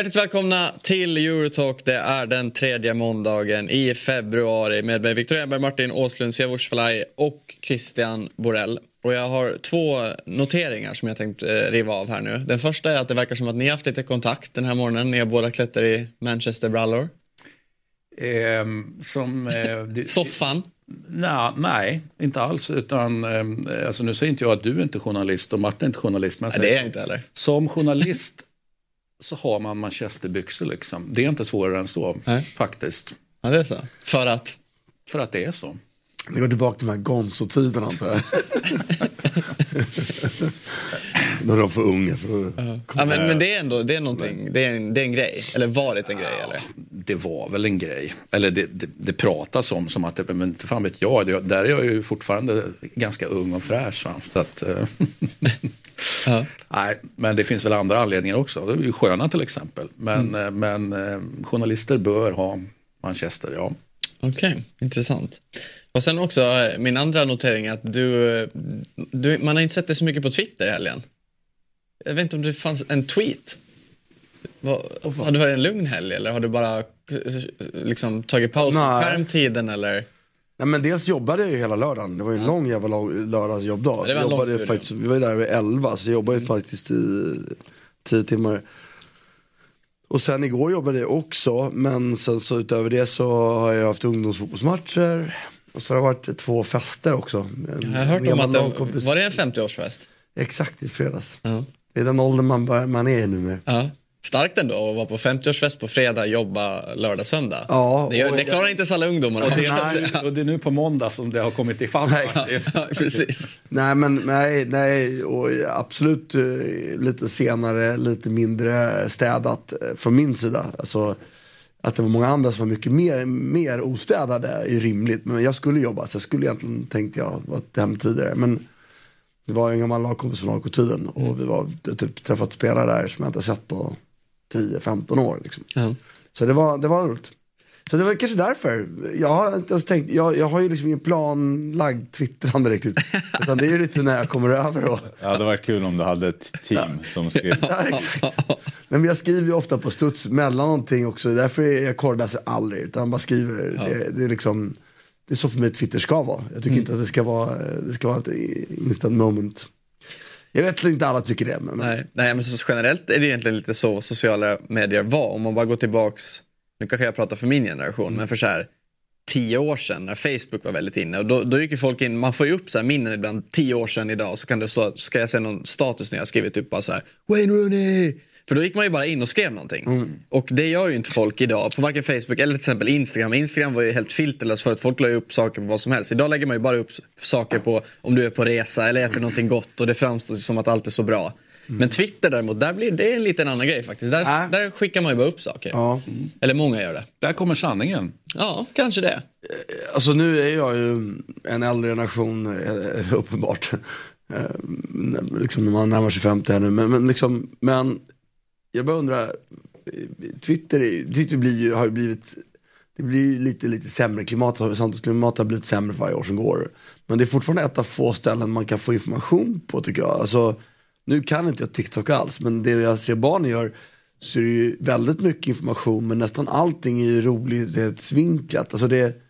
Hjärtligt välkomna till Eurotalk. Det är den tredje måndagen i februari med mig Viktor Enberg, Martin Åslund, Siavush Falai och Christian Borell. Och jag har två noteringar som jag tänkt eh, riva av här nu. Den första är att det verkar som att ni har haft lite kontakt den här morgonen. Ni har båda klätt er i Manchester-brallor. Ehm, som, eh, det, Soffan. na, nej, inte alls. Utan, eh, alltså, nu säger inte jag att du är inte journalist och Martin är inte journalist. Men Nej, det är jag inte heller. Som journalist så har man manchesterbyxor. Liksom. Det är inte svårare än så, Nej. faktiskt. Ja, det är så. För att? För att det är så. Det går tillbaka till de här Gonzo-tiderna antar jag. Då är de för unga för att... Ja, men, men det är ändå det är någonting. Det är, en, det är en grej. Eller varit en grej. Eller? Det var väl en grej. Eller det, det, det pratas om som att, det, men inte fan vet jag. Det, där är jag ju fortfarande ganska ung och fräsch. Så att, eh, Ja. Nej, men det finns väl andra anledningar också. Det är ju sköna till exempel. Men, eh, men eh, journalister bör ha Manchester, ja. Okej, intressant. Och sen också eh, min andra notering är att du, du, man har inte sett dig så mycket på Twitter i helgen. Jag vet inte om det fanns en tweet. Vad, har det varit en lugn helg eller har du bara liksom tagit paus Nej. skärmtiden eller? Nej, men dels jobbade jag ju hela lördagen. Det var ju en lång jävla lördagsjobbdag. lång jobbade faktiskt, vi var ju där vid 11 så jag jobbade ju faktiskt i 10 timmar. Och sen igår jobbade jag också. Men sen så utöver det så har jag haft ungdomsfotbollsmatcher. Och så har det varit två fester också. En- Jag har hört om att det, var det en 50-årsfest? Exakt i fredags. Ja. Det är den åldern man, bör, man är nu med. ja. Starkt ändå att vara på 50-årsfest på fredag, jobba lördag, söndag. Ja, det, gör, det klarar inte så alla ungdomar. Och det, Nej. är, och det är nu på måndag som det har kommit ifall. Nej, va? Det- Ja, precis. Nej men nej, nej och absolut eh, lite senare, lite mindre städat eh, från min sida. Alltså, att det var många andra som var mycket mer, mer ostädade är rimligt. Men jag skulle jobba så jag skulle egentligen tänkte jag varit hem tidigare. Men det var en gammal lagkompis från AIK-tiden och vi var typ träffat spelare där som jag inte sett på 10-15 år. Liksom. Ja. Så det var, det var roligt. Så det var kanske därför. Jag har inte ens tänkt, jag, jag har ju liksom ingen planlagd twittrande riktigt. Utan det är ju lite när jag kommer över och, Ja, det var kul om du hade ett team som skrev. ja, exakt. Men jag skriver ju ofta på studs mellan någonting också. Därför är jag korrläser aldrig. Utan bara skriver. Det, det är liksom, det är så för mig Twitter ska vara. Jag tycker inte att det ska vara, det ska vara ett instant moment. Jag vet att inte alla tycker det. Men, Nej, nej men så generellt är det egentligen lite så sociala medier var. Om man bara går tillbaks, nu kanske jag pratar för min generation, men för så här tio år sedan när Facebook var väldigt inne. Och då, då gick folk in, man får ju upp så här minnen ibland, tio år sedan idag, så kan det stå, ska jag se någon status när jag skrivit typ bara så här, Wayne Rooney! För då gick man ju bara in och skrev någonting. Och det gör ju inte folk idag på varken Facebook eller till exempel Instagram. Instagram var ju helt filterlöst för att folk la ju upp saker på vad som helst. Idag lägger man ju bara upp saker på om du är på resa eller äter någonting gott och det framstår som att allt är så bra. Men Twitter däremot, där blir det en liten annan grej faktiskt. Där, Äh. där skickar man ju bara upp saker. Ja. Eller många gör det. Där kommer sanningen. Ja, kanske det. Alltså nu är jag ju en äldre generation, eh, uppenbart. Eh, liksom när man närmar sig 50 här nu. Men, men, liksom, men jag bara undrar, Twitter, är- Twitter blir ju, har ju blivit, det blir ju lite, lite sämre klimat, samtalsklimat har blivit sämre för varje år som går. Men det är fortfarande ett av få ställen man kan få information på tycker jag. Alltså, nu kan inte jag TikTok alls, men det jag ser barnen gör så är det ju väldigt mycket information, men nästan allting är ju rolighetsvinklat. Alltså det,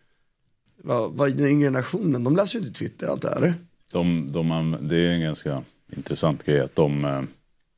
vad, vad, den yngre generationen, de läser ju inte Twitter antar jag, eller? De, de, det är en ganska intressant grej att de, eh, Google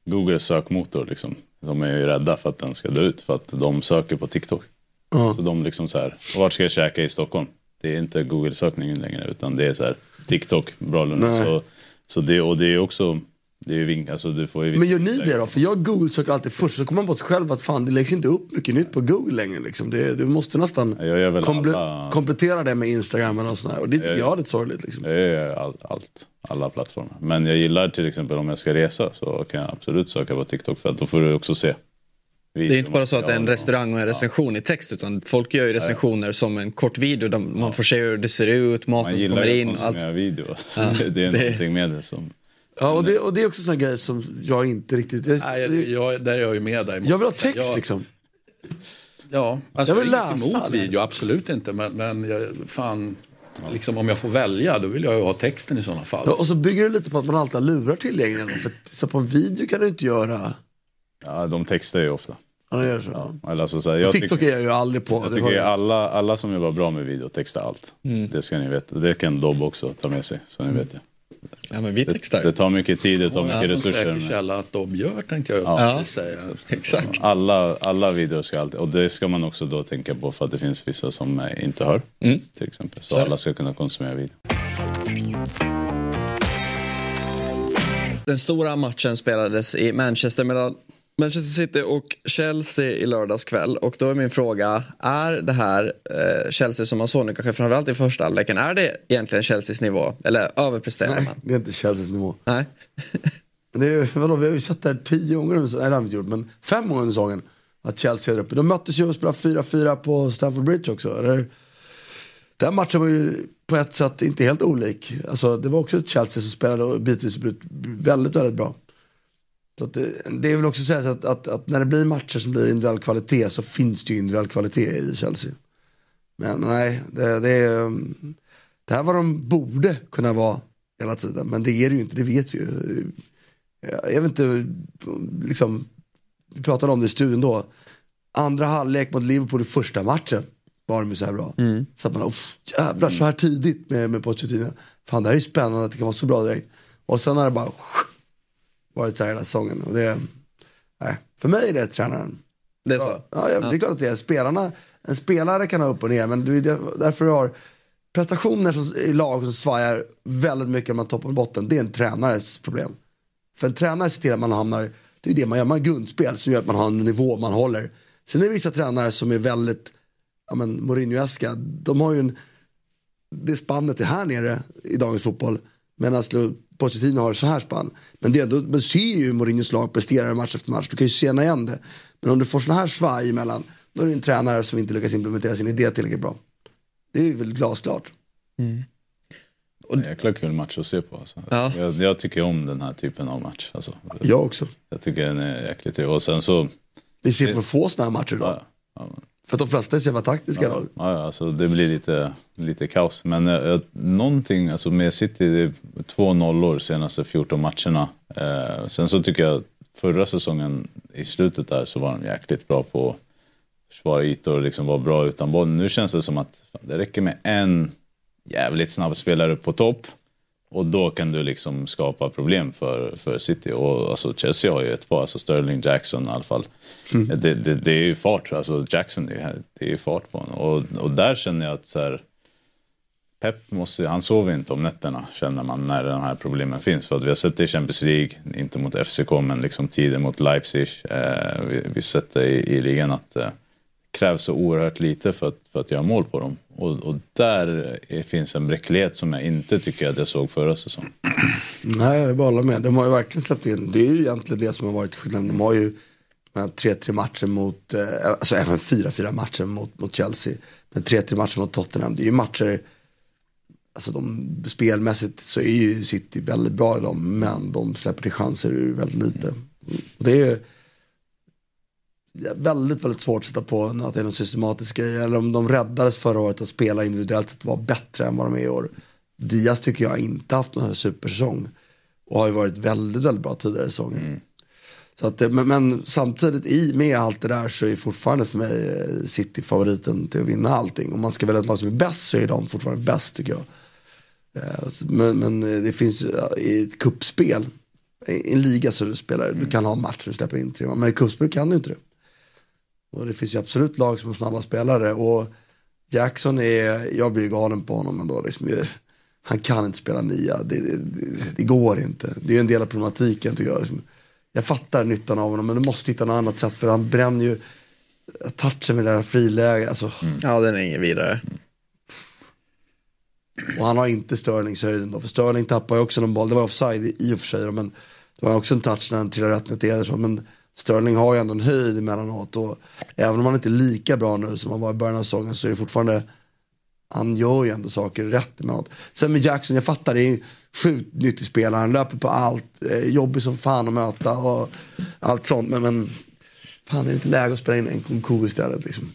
Googles sökmotor, liksom, de är ju rädda för att den ska dö ut för att de söker på TikTok. Ja. Så de liksom så här, vart ska jag käka i Stockholm? Det är inte Google-sökningen längre utan det är så här, TikTok, bra lunch. Så, så det, och det är också, ju alltså du får ju Men gör ni det då? För jag google-söker alltid först, så kommer man på sig själv att fan det läggs inte upp mycket nytt på Google längre. Liksom. Det, du måste nästan Jag gör väl komple- alla- komplettera det med Instagram eller sånt. Och det tycker Jag- jag är lite sorgligt. Liksom. Jag gör all, allt, alla plattformar. Men jag gillar till exempel om jag ska resa så kan jag absolut söka på TikTok för att då får du också se. Det är inte bara så att det är en restaurang och en recension i text utan folk gör ju recensioner som en kort video där man får se hur det ser ut, Man maten som gillar kommer ju in att och allt. konsumera video. Ja, det är det- någonting med det som... Ja, och det, och det är också sån grej som jag inte riktigt... Jag, Nej, jag, jag, där är jag ju med dig. jag vill ha text jag, liksom. Ja, alltså, Jag vill jag är inte läsa emot video, absolut inte. Men, men jag, fan, liksom, om jag får välja då vill jag ju ha texten i sådana fall. Ja, och så bygger det lite på att man alltid har lurar tillgängliga. För så på en video kan du inte göra... Ja, de textar ju ofta. Han gör så. Ja. Eller alltså, så här, jag TikTok är jag ju aldrig på. jag tycker jag- alla, alla som jobbar bra med video textar allt. Det ska ni veta. Det kan Dobb också ta med sig, så ni vet det. Ja, men vi Det, textar. det tar mycket tid, det tar mycket En resurser. säker källa att de gör tänkte jag Ja. precis säga. Exakt. Alla, alla videor ska alltid, och det ska man också då tänka på för att det finns vissa som eh, inte hör. Mm. Till exempel. Så Så alla ska kunna konsumera video. Den stora matchen spelades i Manchester mellan Manchester City och Chelsea i lördags kväll. Och då är min fråga, är det här eh, Chelsea som man såg nu, kanske framförallt i första halvleken, är det egentligen Chelseas nivå? Eller överpresterar Nej, man? det är inte Chelseas nivå. Nej. Det är, vadå, vi har ju sett det här tio gånger, nej det har vi inte gjort, men fem gånger under säsongen. Att Chelsea är uppe. De möttes ju och spelade 4-4 på Stamford Bridge också. Eller? Den matchen var ju på ett sätt inte helt olik. Alltså, det var också ett Chelsea som spelade bitvis och brut- väldigt, väldigt bra. Så att det, det är väl också så att, att, att när det blir matcher som blir individuell kvalitet så finns det ju individuell kvalitet i Chelsea. Men nej, det, det, är, um, det här var de borde kunna vara hela tiden. Men det är det ju inte, det vet vi ju. Jag vet inte, liksom, vi pratade om det i studion då. Andra halvlek mot Liverpool i första matchen var de ju så här bra. Så att man, "Uff, jävlar så här tidigt med, med Pochettino. Fan det här är ju spännande att det kan vara så bra direkt. Och sen har det bara varit så här hela säsongen. Och det, nej, för mig är det tränaren. Det är så? ja, ja, det är klart att det är. Spelarna, en spelare kan ha upp och ner, men det är där- därför du har prestationer som, i lag som svajar väldigt mycket mellan toppen och botten. Det är en tränares problem. För en tränare ser till att man hamnar, det är det man gör, man har grundspel som gör att man har en nivå man håller. Sen är det vissa tränare som är väldigt, ja men Mourinho-eska, de har ju en, det spannet är här nere i dagens fotboll. Medan Pochettino har så här spann. Men det är ändå, man ser ju hur Mourinhos lag presterar match efter match. Du kan ju känna igen det. Men om du får såna här svaj emellan, då är det en tränare som inte lyckas implementera sin idé tillräckligt bra. Det är ju väldigt glasklart. Och det är en jäkla kul match att se på. Alltså. Ja. Jag, jag tycker om den här typen av match. Alltså. Jag också. Jag tycker den är jäkligt trevlig. Och sen så... Vi ser för få såna här matcher idag. Ja, ja, men- För att de flesta är så jävla taktiska Ja, då. ja, alltså det blir lite, lite kaos. Men eh, någonting, alltså med City, det är två nollor senaste 14 matcherna. Eh, sen så tycker jag förra säsongen i slutet där så var de jäkligt bra på att försvara ytor och liksom vara bra utan boll. Nu känns det som att fan, det räcker med en jävligt snabb spelare på topp. Och då kan du liksom skapa problem för, för City. Och alltså Chelsea har ju ett par, alltså Sterling Jackson i alla fall. Det, det, det är ju fart, alltså Jackson, det är, det är ju fart på honom. Och, och där känner jag att så här, Pep måste, han sover inte om nätterna känner man när de här problemen finns. För att vi har sett det i Champions League, inte mot FCK men liksom tiden mot Leipzig. Eh, vi, vi har sett det i, i ligan att eh, krävs så oerhört lite för att, för att göra mål på dem. Och, och där finns en bräcklighet som jag inte tycker att jag såg förra säsongen. Nej, jag håller med. De har ju verkligen släppt in, det är ju egentligen det som har varit skillnaden. De har ju 3-3 matcher mot, eh, alltså även 4-4 matcher mot, mot Chelsea. Men 3-3 matcher mot Tottenham, det är ju matcher, alltså de, spelmässigt så är ju City väldigt bra i dem, men de släpper till chanser ur väldigt lite. Och det är ju väldigt, väldigt svårt att sätta på att det är någon systematisk grej. Eller om de räddades förra året att spela individuellt sett var bättre än vad de är i år. Diaz tycker jag inte haft någon här supersäsong. Och har ju varit väldigt, väldigt bra tidigare i säsongen. Så att, men, men samtidigt i med allt det där så är fortfarande för mig eh, City favoriten till att vinna allting. Om man ska välja ett lag som är bäst så är de fortfarande bäst tycker jag. Eh, Men, men eh, det finns i ett kuppspel i en liga så du spelar, du kan ha matcher och släpper in tre. Men i kuppspel kan du inte det. Och det finns ju absolut lag som har snabba spelare. Och Jackson är, jag blir galen på honom ändå. Liksom, han kan inte spela nia, det, det, det, går inte. Det är ju en del av problematiken tycker jag. Liksom, jag fattar nyttan av honom men du måste hitta något annat sätt för han bränner ju touchen med det där friläge. Alltså, Ja, den är ingen vidare. Och han har inte Sterlings-höjden då. För Sterling tappar ju också någon boll. Det var offside i i och för sig då, men det var också en touch när han trillade rätt ner till Ederson. Men Sterling har ju ändå en höjd emellanåt. Och även om han inte är lika bra nu som han var i början av säsongen så är det fortfarande han gör ju ändå saker rätt emellanåt. Sen med Jackson, jag fattar, det är ju sjukt nyttig spelare. Han löper på allt. Eh, jobbig som fan att möta och allt sånt. Men, men fan, det är inte läge att spela in en Kunku istället liksom.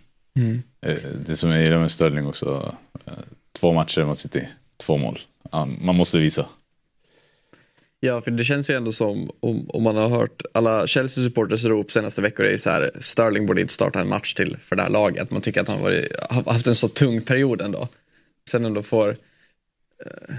Eh, Det som jag gillar med Sterling också, eh, två matcher mot City, två mål. Man måste visa. Ja, för det känns ju ändå som, om, om man har hört alla Chelsea-supporters rop senaste veckor är ju så här, Sterling borde inte starta en match till för det här laget. Man tycker att han varit, har haft en så tung period ändå. Sen ändå får eh,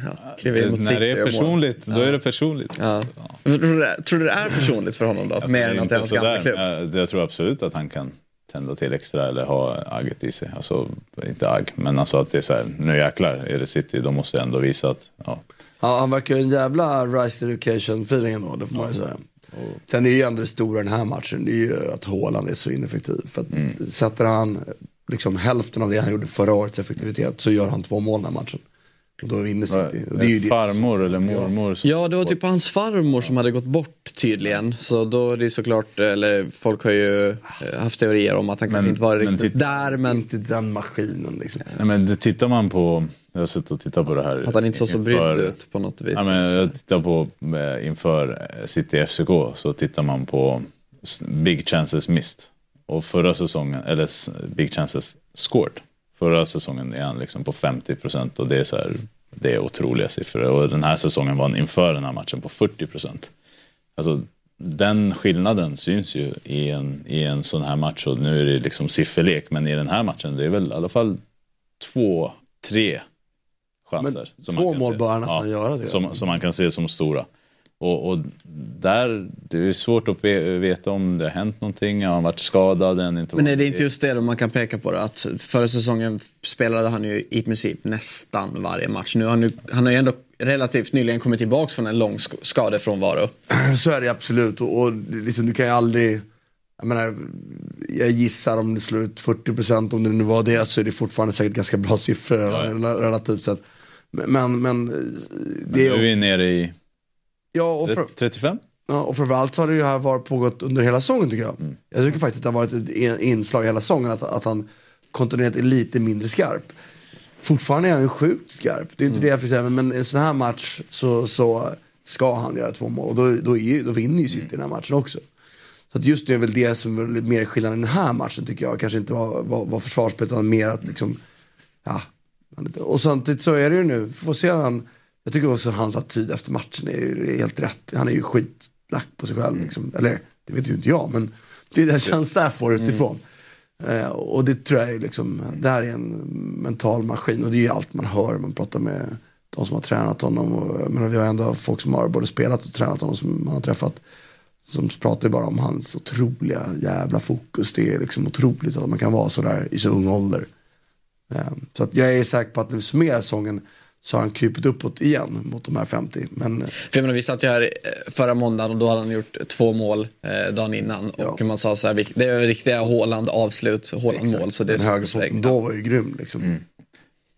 ja, kliva in mot När det är personligt, då är det personligt. Ja. Tror, du, det- tror du det är personligt för honom då? Alltså, Mer än att det är hans gamla klubb? Jag, jag tror absolut att han kan tända till extra eller ha agget i sig. Alltså, inte agg, men alltså att det är så här, nu jäklar är det City, då måste jag ändå visa att, ja. Ja, han verkar ju en jävla Rice Education feeling ändå, det får man ju säga. Sen är ju ändå det stora i den här matchen, det är ju att Haaland är så ineffektiv. För att Mm. sätter han liksom hälften av det han gjorde förra årets effektivitet så gör han två mål den här matchen. Och då vinner City. Och det är ju det. Farmor eller mormor. som- Ja, det var typ hans farmor som hade gått bort tydligen. Så då är det såklart, eller folk har ju eh, haft teorier om att han kanske inte var riktigt där. Men Inte den maskinen liksom. Nej, men det tittar man på, jag har suttit och tittat på det här. att han inte såg så brydd ut på något vis. Ja, men jag tittar på eh, inför eh, City FCK så tittar man på Big Chances Missed. Och förra säsongen, eller Big Chances Scored. Förra säsongen är han liksom på 50 procent och det är så här, det är otroliga siffror. Och den här säsongen var han inför den här matchen på 40 procent. Alltså den skillnaden syns ju i en, i en sån här match och nu är det liksom sifferlek men i den här matchen det är väl i alla fall två, tre chanser. Men som två mål se. bör han nästan göra det. Som, som man kan se som stora. Och, och där, det är svårt att ve- veta om det har hänt någonting, har han varit skadad än inte Men varit- är det inte just det då man kan peka på? Det, att förra säsongen spelade han ju i princip nästan varje match. Nu har han, ju, han har ju ändå relativt nyligen kommit tillbaka från en lång sk- skadefrånvaro. Så är det absolut. Och, och liksom, du kan ju aldrig, jag menar, jag gissar om du slår ut 40% om det nu var det så är det fortfarande säkert ganska bra siffror rel- relativt sett. Men, men, men det Nu är är vi nere i ja, och, för, 35? ja, och framförallt så har det ju här varit pågått under hela säsongen tycker jag. Jag tycker faktiskt att det har varit ett in- inslag hela säsongen att, att han kontinuerligt är lite mindre skarp. Fortfarande är han ju sjukt skarp. Det är inte det jag försöker säga, men i en sån här match så, så ska han göra två mål. Och då, då, är, ju- då vinner ju City den här matchen också. Så att just nu är väl det som är mer skillnaden i den här matchen tycker jag. Kanske inte var, var, var försvarsspelet utan mer att liksom, ja. Och samtidigt så är det ju nu, får se han, jag tycker också hans attityd efter matchen är ju helt rätt. Han är ju skitlack på sig själv liksom. Eller det vet ju inte jag men det är den känslan jag får utifrån. Eh, och det tror jag är liksom, det här är en mental maskin och det är ju allt man hör. Man pratar med de som har tränat honom. Och, menar, vi har ändå folk som har både spelat och tränat honom som man har träffat. Som pratar ju bara om hans otroliga jävla fokus. Det är liksom otroligt att man kan vara sådär i så ung ålder. Eh, Så att jag är säker på att när vi summerar säsongen så har han krypit uppåt igen mot de här 50. Men eh, För menar, vi satt ju här eh, förra måndagen och då hade han gjort två mål eh, dagen innan. Och man sa så här, det är riktiga Håland-avslut, Håland-mål. Så det den är högerfoten då var ju grym liksom.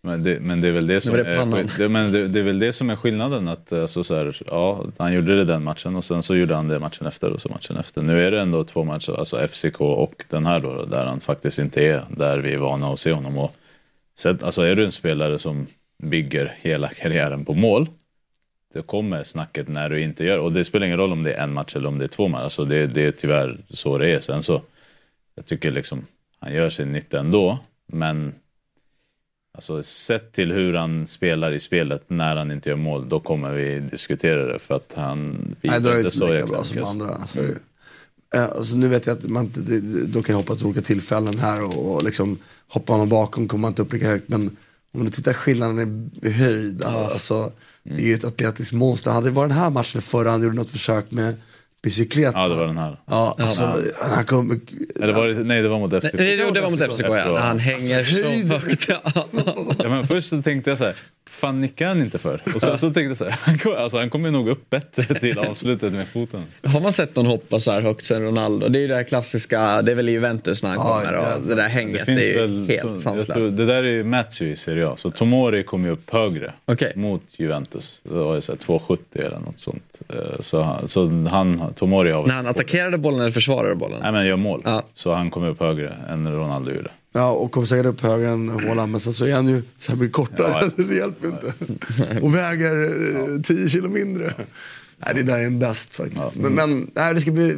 Men det, men det är väl det som det är, det, men det, det är väl det som är skillnaden. Att, alltså, så här, ja, han gjorde det den matchen och sen så gjorde han det matchen efter och så matchen efter. Nu är det ändå två matcher, alltså FCK och den här då, där han faktiskt inte är där vi är vana att se honom. Och, sen, alltså, är du en spelare som bygger hela karriären på mål, det kommer snacket när du inte gör Och det spelar ingen roll om det är en match eller om det är två matcher. Alltså, det, det är tyvärr så det är. Sen så, jag tycker liksom, han gör sin nytta ändå, men Alltså sett till hur han spelar i spelet när han inte gör mål, då kommer vi diskutera det för att han då det inte så jäkla bra som mycket. andra. Alltså, eh, alltså, nu vet jag att man då kan jag hoppa till olika tillfällen här och, och liksom hoppar man bakom kommer man inte upp lika högt. Men om du tittar skillnaden i höjd, alltså, det är ju ett atletiskt monster. Hade det varit den här matchen förra han gjorde något försök med bicyklet. Ja, det var den här. Ja, alltså, han kom, Eller var det, nej, det var mot FCK. Nej, det, var mot FCK ja, han hänger så höjden. högt. Ja. Ja, men först så tänkte jag så här, fan nickar han inte för? Och sen så tänkte jag så här, han, kom, alltså, han kommer nog upp bättre till avslutet med foten. Har man sett någon hoppa så här högt sen Ronaldo? Det är ju det här klassiska, det är väl i Juventus när han kommer och det där Det hänget. finns Det är ju väl, helt sanslöst. tror, det där är Matthew i Serie A, så Tomori kom ju upp högre Okej. mot Juventus. Det var ju så här 2,70 eller något sånt. Eh, Så, han- så han, Tomori har När han attackerade bollen eller försvarade bollen? Nej men gör mål. Ja. Så han kom upp högre än Ronaldo gjorde. Ja, och kom säkert upp högre än Haaland, men sen så är han ju så här mycket kortare. Ja. det hjälper inte. Och väger eh, 10 kilo mindre. Nej, det där är en bäst faktiskt. Men, men nej, det ska bli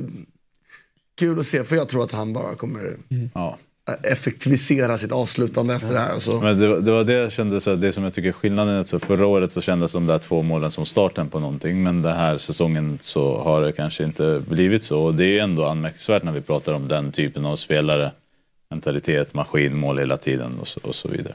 kul att se, för jag tror att han bara kommer... Ja. effektivisera sitt avslutande efter det här. Så. Men det, var- det var det jag kände, så det som jag tycker är skillnaden. Alltså förra året så kändes de där två målen som starten på någonting. Men den här säsongen så har det kanske inte blivit så. Och det är ändå anmärkningsvärt när vi pratar om den typen av spelare. Mentalitet, maskinmål hela tiden och så, och så vidare.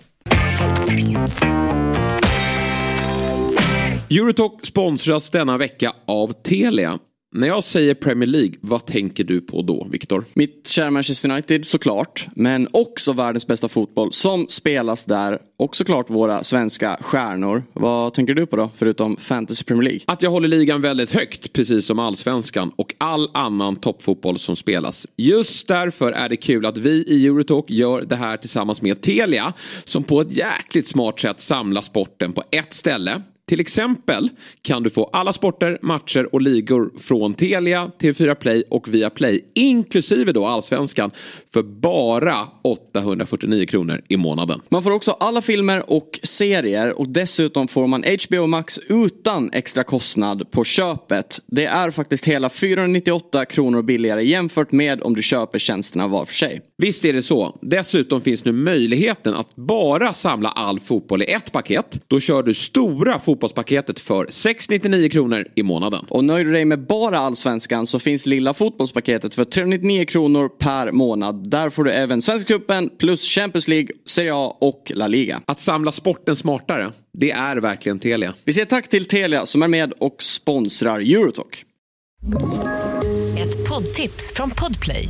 Eurotalk sponsras denna vecka av Telia. När jag säger Premier League, vad tänker du på då, Viktor? Mitt kära Manchester United såklart, men också världens bästa fotboll som spelas där. Och såklart våra svenska stjärnor. Vad tänker du på då, förutom Fantasy Premier League? Att jag håller ligan väldigt högt, precis som allsvenskan och all annan toppfotboll som spelas. Just därför är det kul att vi i Eurotalk gör det här tillsammans med Telia, som på ett jäkligt smart sätt samlar sporten på ett ställe. Till exempel kan du få alla sporter, matcher och ligor från Telia, TV4 Play och Viaplay, inklusive då allsvenskan, för bara 849 kronor i månaden. Man får också alla filmer och serier och dessutom får man HBO Max utan extra kostnad på köpet. Det är faktiskt hela 498 kronor billigare jämfört med om du köper tjänsterna var för sig. Visst är det så. Dessutom finns nu möjligheten att bara samla all fotboll i ett paket. Då kör du stora fotbollspaketet för 699 kronor i månaden. Och nöjer du dig med bara allsvenskan så finns lilla fotbollspaketet för 399 kronor per månad. Där får du även Svenska cupen plus Champions League, Serie A och La Liga. Att samla sporten smartare, det är verkligen Telia. Vi säger tack till Telia som är med och sponsrar Eurotalk. Ett poddtips från Podplay.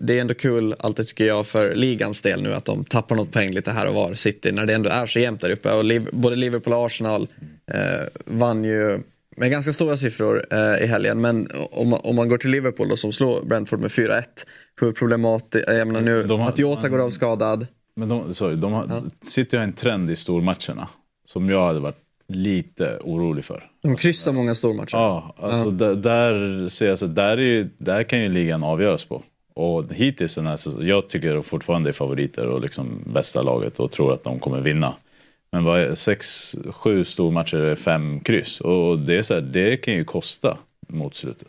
Det är ändå kul, alltid tycker jag, för ligans del nu att de tappar något poäng lite här och var, City, när det ändå är så jämnt där uppe. Och Liv- både Liverpool och Arsenal eh, vann ju med ganska stora siffror eh, i helgen. Men om man, om man går till Liverpool då, som slår Brentford med 4-1, hur problematiskt, jag menar nu, har- att Jota går av skadad. Men de, sorry, de har, City har en trend i stormatcherna som jag hade varit lite orolig för. De kryssar många stormatcher. Ja, alltså Där, där ser jag så där, är, ju- där kan ju ligan avgöras på. Och hittills den här säsongen, jag tycker de fortfarande är favoriter och liksom bästa laget och tror att de kommer vinna. Men vad är, sex, sju stormatcher är fem kryss och det, är så här, det kan ju kosta mot slutet.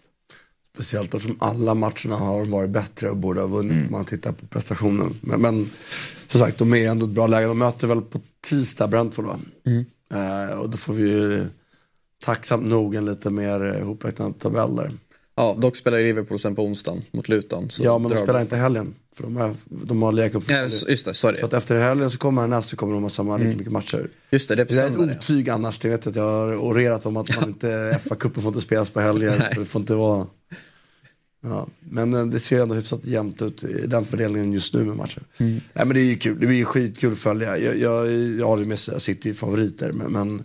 Speciellt eftersom alla matcherna har varit bättre och borde ha vunnit om man tittar på prestationen. Men, men som sagt, de är ändå ett bra läge. De möter väl på tisdag Brentford va? Eh, och då får vi ju tacksamt nog en lite mer eh, ihopräknad tabell där. Ja, dock spelar Liverpool sen på onsdagen mot Luton. Ja, men de spelar inte helgen. För de, är, de har legat upp. Ja, just det, sorry. Så att efter helgen så kommer nästa så kommer de ha samma lika mycket matcher. Just det, det är Det är ett otyg annars. Det vet jag att jag har orerat om att man inte, FA-cupen får inte spelas på helger. för det får inte vara. Ja, men eh, det ser ändå hyfsat jämnt ut i den fördelningen just nu med matcher. Nej men det är ju kul, det blir skitkul att följa. Jag, jag, jag håller med City favoriter. Men, men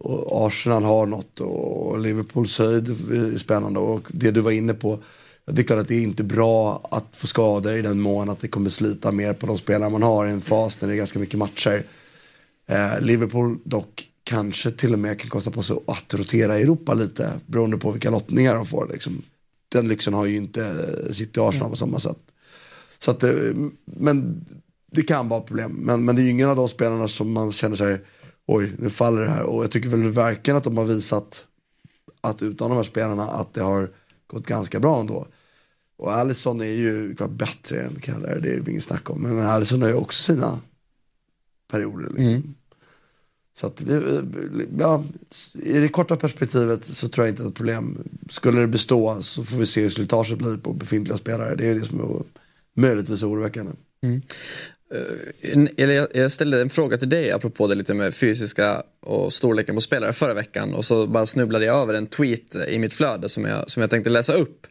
och Arsenal har något och Liverpools höjd är spännande. Och det du var inne på, det är klart att det är inte bra att få skador i den mån att det kommer slita mer på de spelare man har i en fas när det är ganska mycket matcher. Eh, Liverpool dock kanske till och med kan kosta på sig att rotera Europa lite beroende på vilka lottningar de får. Liksom. Den lyxen har ju inte City och Arsenal på samma sätt. Så att, eh, men det kan vara problem. Men, men det är ju ingen av de spelarna som man känner sig, oj nu faller det här. Och jag tycker väl verkligen att de har visat att utan de här spelarna att det har gått ganska bra ändå. Och Alisson är ju klart bättre än Keller, det är det inget snack om. Men Alisson har ju också sina perioder. Liksom. Så att, ja, i det korta perspektivet så tror jag inte att problem. Skulle det bestå så får vi se hur slitaget blir på befintliga spelare. Det är det som är möjligtvis oroväckande. Eh, en- eller jag- ställde en fråga till dig apropå det lite med fysiska och storleken på spelare förra veckan och så bara snubblade jag över en tweet i mitt flöde som jag, som jag tänkte läsa upp.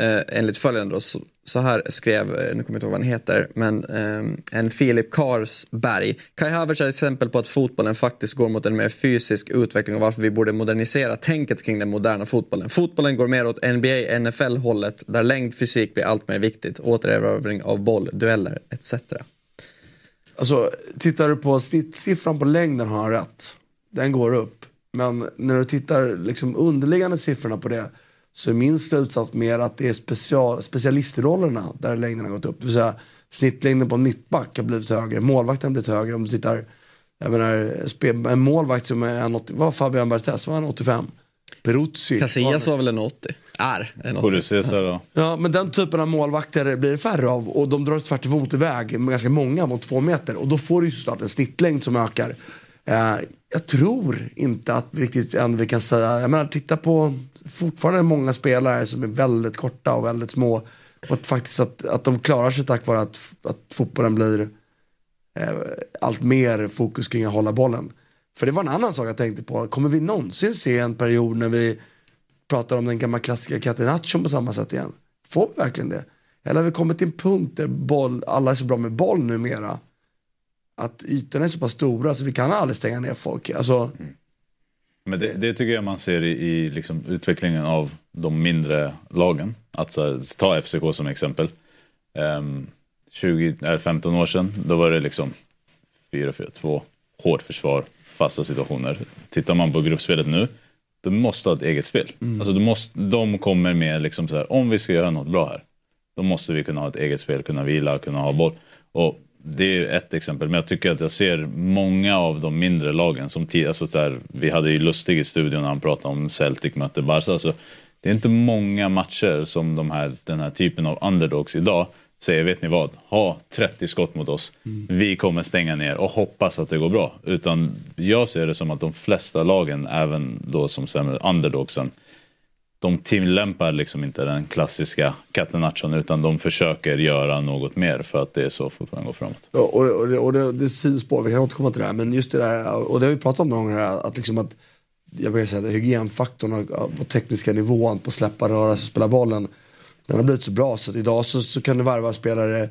Eh, enligt följande då, så, så här skrev, eh, nu kommer jag inte ihåg vad han heter, men eh, en Filip Karsberg. Kai Havertz är ett exempel på att fotbollen faktiskt går mot en mer fysisk utveckling och varför vi borde modernisera tänket kring den moderna fotbollen. Fotbollen går mer åt NBA, NFL-hållet där längd, fysik blir allt mer viktigt. Återerövring av boll, dueller etc. Alltså, tittar du på snittsiffran på längden har han rätt. Den går upp. Men när du tittar liksom underliggande siffrorna på det så är min slutsats mer att det är special, specialistrollerna där längden har gått upp. Det vill säga snittlängden på en mittback har blivit högre, målvakten har blivit högre. Om du tittar, jag menar, en målvakt som är en 80, vad Fabian Barthez, var han 85? Peruzzi. Casillas var väl en 80? Är en 80. Cesar då? Ja, men den typen av målvakter blir det färre av och de drar tvärt emot iväg med ganska många mot två meter och då får du ju såklart en snittlängd som ökar. Eh, jag tror inte att vi riktigt ändå vi kan säga, jag menar titta på fortfarande många spelare som är väldigt korta och väldigt små. Och att faktiskt att, att de klarar sig tack vare att, att fotbollen blir eh, allt mer fokus kring att hålla bollen. För det var en annan sak jag tänkte på. Kommer vi någonsin se en period när vi pratar om den gamla klassiska Catenaccion på samma sätt igen? Får vi verkligen det? Eller har vi kommit till en punkt där boll, alla är så bra med boll numera? Att ytorna är så pass stora så vi kan aldrig stänga ner folk. Alltså, mm. Men det, det, tycker jag man ser i, i liksom utvecklingen av de mindre lagen. Alltså, ta FCK som exempel. Um, 20, 15 år sedan, då var det liksom 4-4-2, hårt försvar, fasta situationer. Tittar man på gruppspelet nu, då måste ha ett eget spel. Mm. Alltså, du måste, de kommer med liksom så här, om vi ska göra något bra här, då måste vi kunna ha ett eget spel, kunna vila, kunna ha boll. Och det är ett exempel, men jag tycker att jag ser många av de mindre lagen som alltså så här, vi hade ju Lustig i studion när han pratade om Celtic mötte Barca. Alltså, det är inte många matcher som de här, den här typen av underdogs idag säger, vet ni vad, ha 30 skott mot oss. Mm. Vi kommer stänga ner och hoppas att det går bra. Utan jag ser det som att de flesta lagen, även då som sämre underdogsen, de tillämpar liksom inte den klassiska catenaccion utan de försöker göra något mer för att det är så fotbollen går framåt. Ja, och, och, det, och det, det är sidospår, vi kan återkomma till det här, men just det där, och det har vi pratat om någon gång här, att liksom att jag brukar säga att hygienfaktorn på tekniska nivån, på släppa, röra sig, spela bollen, den har blivit så bra så att idag så, så kan du värva spelare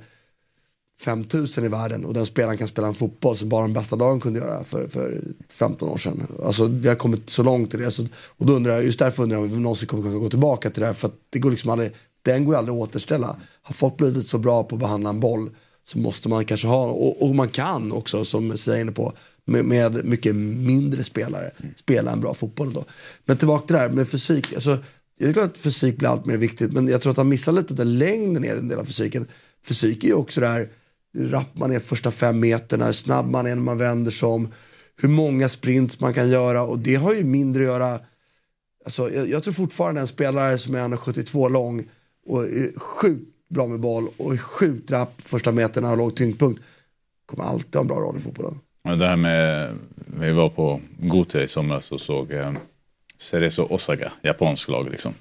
5000 i världen och den spelaren kan spela en fotboll som bara den bästa dagen kunde göra för, för 15 år sedan. Alltså vi har kommit så långt i det. Så, och då undrar jag, just därför undrar jag om vi någonsin kommer kunna gå tillbaka till det här. För att det går liksom aldrig, den går aldrig att återställa. Har folk blivit så bra på att behandla en boll så måste man kanske ha, och, och man kan också som Sia är inne på, med, med, mycket mindre spelare spela en bra fotboll då. Men tillbaka till det här med fysik. Alltså, det är klart att fysik blir allt mer viktigt men jag tror att han missar lite den längden är en del av fysiken. Fysik är ju också det här hur rapp man är första fem meterna, hur snabb man är när man vänder sig om, hur många sprints man kan göra och det har ju mindre att göra. Alltså, jag, jag tror fortfarande en spelare som är 1,72 lång och är sjukt bra med boll och är sjukt rapp första meterna och låg tyngdpunkt kommer alltid ha en bra roll i fotbollen. det här med, vi var på Gote i somras och såg eh, Cerezo Osaka, japansk lag liksom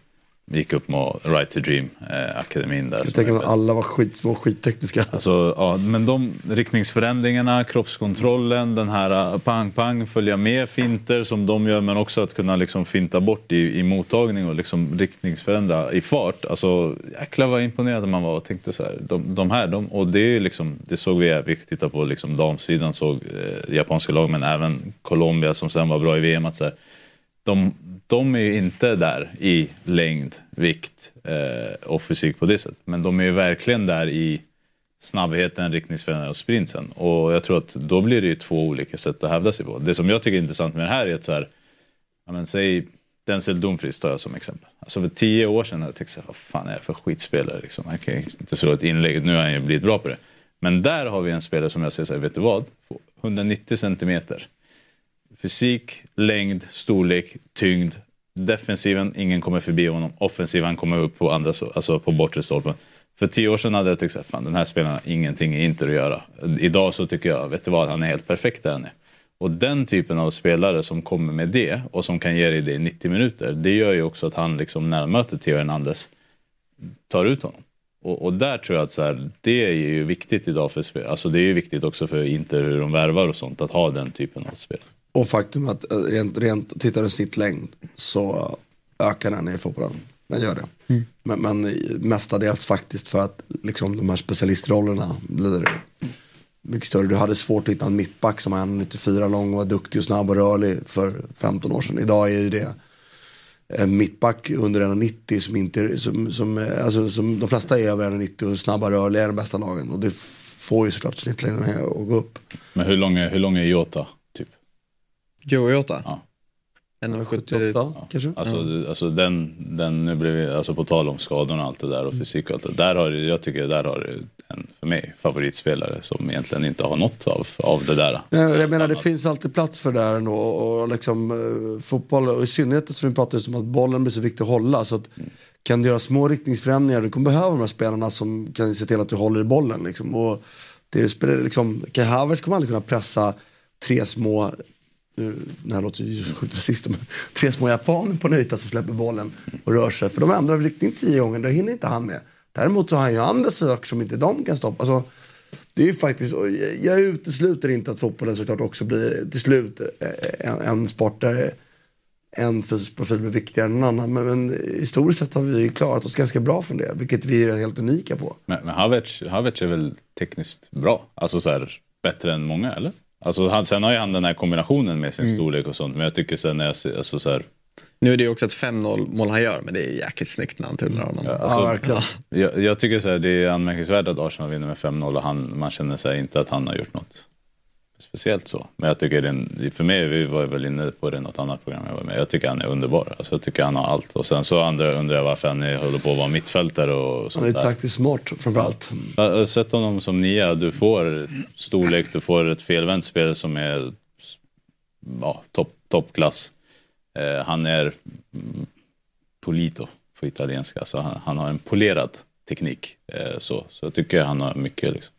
gick upp med Right to Dream-akademin. Eh, där jag tänker att alla var skitsmå och skittekniska. Alltså, ja, men de riktningsförändringarna, kroppskontrollen, den här pang-pang, följa med finter som de gör men också att kunna liksom finta bort i, i mottagning och liksom riktningsförändra i fart. Alltså jäklar vad imponerad man var och tänkte så här, de, de här, de, och det, är liksom, det såg vi, vi tittade på liksom damsidan, såg eh, japanska lag men även Colombia som sen var bra i VM. Att så här, de, de är ju inte där i längd, vikt eh, och fysik på det sättet. Men de är ju verkligen där i snabbheten, riktningsförändringen och sprinten. Och jag tror att då blir det ju två olika sätt att hävda sig på. Det som jag tycker är intressant med det här är att så här, ja men säg Denzel Dumfries tar jag som exempel. Alltså för tio år sedan hade jag tänkt vad fan är det för skitspelare liksom. Han kan inte slå ett inlägg, nu har han ju blivit bra på det. Men där har vi en spelare som jag säger så här, vet du vad? 190 centimeter Fysik, längd, storlek, tyngd. Defensiven, ingen kommer förbi honom. Offensiven kommer upp på, andra, alltså på bortre stolpen. För tio år sedan hade jag tyckt att den här spelaren har ingenting i Inter att göra. Idag så tycker jag, vet du vad, han är helt perfekt där han är. Och den typen av spelare som kommer med det och som kan ge dig det i 90 minuter. Det gör ju också att han liksom när han möter Theo Hernandez tar ut honom. Och, och, där tror jag att så här, det är ju viktigt idag för spel. Alltså det är ju viktigt också för Inter hur de värvar och sånt att ha den typen av spelare. Och faktum att eh, rent, rent tittar du snittlängd så ökar den i fotbollen. den gör det. Men, men mestadels faktiskt för att liksom, de här specialistrollerna blir mycket större. Du hade svårt att hitta en mittback som var 1,94 lång och var duktig och snabb och rörlig för 15 år sedan. Idag är ju det en mittback under 1,90 som inte, som, som, alltså, som de flesta är över 1,90 och snabba rörliga är de bästa lagen. Och det får ju såklart snittlinjen att gå upp. Men hur lång är, hur lång är Jota? Typ? Joe Jota? Ja. 1,78 kanske? Alltså, alltså den, den nu blev, alltså på tal om skadorna och allt det där och fysik och allt det där. Har, jag tycker där har du en, för mig, favoritspelare som egentligen inte har något av, av det där. Ja, jag menar det finns alltid plats för det där ändå. Och liksom, eh, fotboll, och i synnerhet eftersom vi pratar just om att bollen blir så viktig att hålla. Så att, kan du göra små riktningsförändringar, du kommer behöva de här spelarna som kan se till att du håller i bollen. Liksom. Och det spelar liksom, Kai Havertz kommer aldrig kunna pressa tre små nu, det här låter ju sjukt rasist, men tre små japaner på en yta som släpper bollen och rör sig. För de ändrar riktning tio gånger, det hinner inte han med. Däremot så har han ju andra saker som inte de kan stoppa. Alltså, det är ju faktiskt, jag- utesluter inte att fotbollen såklart också blir till slut eh, en, en sport där en fysisk profil blir viktigare än en annan. Men, men historiskt sett har vi ju klarat oss ganska bra från det, vilket vi är helt unika på. Men, men Havertz, Havertz är väl tekniskt bra? Alltså så här, bättre än många eller? Alltså han, sen har ju han den här kombinationen med sin storlek och sånt. Men jag tycker sen när jag ser, alltså så här, Nu är det ju också ett 5-0 mål han gör, men det är jäkligt snyggt när han tullar honom. Ja, alltså, Ja, verkligen. jag, jag tycker så här, det är anmärkningsvärt att Arsenal vinner med 5-0 och han, man känner sig inte att han har gjort något speciellt så. Men jag tycker den, för mig, vi var väl inne på det i något annat program jag var med. Jag tycker han är underbar. Alltså, jag tycker han har allt. Och sen så andra undrar jag varför han är- håller på att vara mittfältare och Han sånt är där. taktiskt smart framförallt. Jag har sett honom som nia. Du får storlek, du får ett felvänt spel som är ja, topp, toppklass. Eh, han är polito på italienska. Alltså han, han har en polerad teknik. Eh, så, så jag tycker han har mycket. Liksom.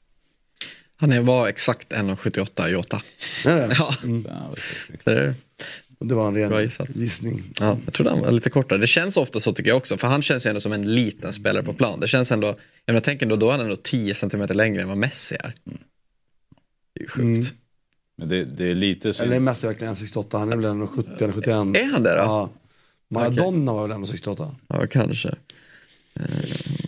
Han är, var exakt 1,78 Jota. Är det? Ja, jag. det det var en ren gissning. ja, jag trodde han var lite kortare. Det känns ofta så tycker jag också, för han känns ju ändå som en liten spelare på plan. Det känns ändå, jag menar, tänk ändå, då är han ändå 10 cm längre än vad Messi är. Det är ju sjukt. Men det, det är lite synd. Eller är Messi verkligen 1,68? Han är väl 1,70 eller 71? Är han det då? Ja. Maradona var väl 1,68? Ja, kanske.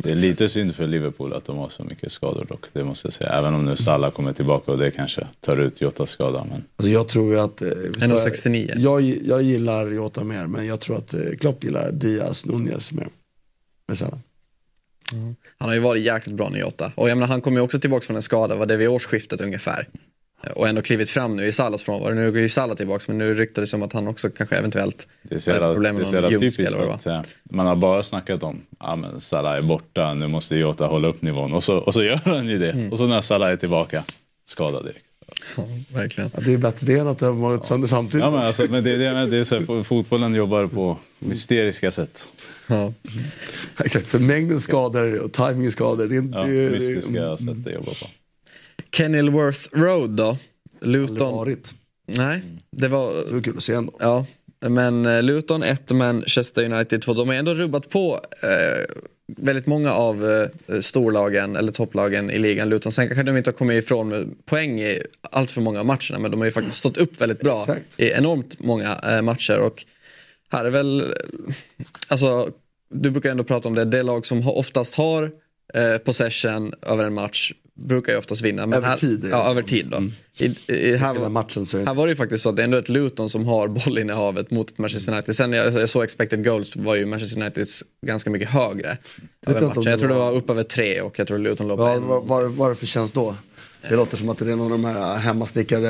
Det är lite synd för Liverpool att de har så mycket skador dock. Det måste jag säga. Även om nu Salah kommer tillbaka och det kanske tar ut Jotas skada. Men Alltså jag tror ju att... eh, 1,69. Jag, jag gillar Jota mer, men jag tror att eh, Klopp gillar Diaz, Nunez mer. Men sen, Han har ju varit jäkligt bra nu Jota. Och jag menar, han kommer ju också tillbaka från en skada, var det vid årsskiftet ungefär. Och ändå klivit fram nu i Salas frånvaro. Nu går ju Salah tillbaka, men nu ryktades det som att han också kanske eventuellt det är så jävla, problem det med någon typiskt eller vad det var. att eh, man har bara snackat om ja men Salah är borta, nu måste Jota hålla upp nivån. Och så, och så gör han ju det. Mm. Och så när Salah är tillbaka, skadad direkt. Ja, verkligen. ja, det är bättre det än att de har gått sönder samtidigt. Ja, men alltså, men det, det, det är så här, fotbollen jobbar på mysteriska sätt. Ja. Exakt, för mängden skador och timingen skador. Det är. Ja, det, mystiska det, sätt att jobba på. Kenilworth Road då? aldrig Luton? varit. Nej, det var... Så det var kul att se ändå. Ja, men eh, Luton 1, Manchester United 2. De har ändå rubbat på eh, väldigt många av eh, storlagen eller topplagen i ligan. Luton. Sen kanske de inte har kommit ifrån med poäng i allt för många matcherna men de har ju faktiskt stått upp väldigt bra Exakt. i enormt många eh, matcher. Och här är väl, alltså du brukar ändå prata om det, det lag som oftast har eh, possession över en match brukar ju oftast vinna. Men Över här, tid, Ja, ja. över tid då. I, i, här, matchen så här var det ju faktiskt så att det är ändå ett Luton som har bollinnehavet mot Manchester United. Sen jag, jag såg expected goals var ju Manchester Uniteds ganska mycket högre. Det Jag tror det var- var upp över tre och jag tror Luton låg på Ja, en. vad vad är det för tjänst då? Det låter som att det är någon av de här hemmastickade...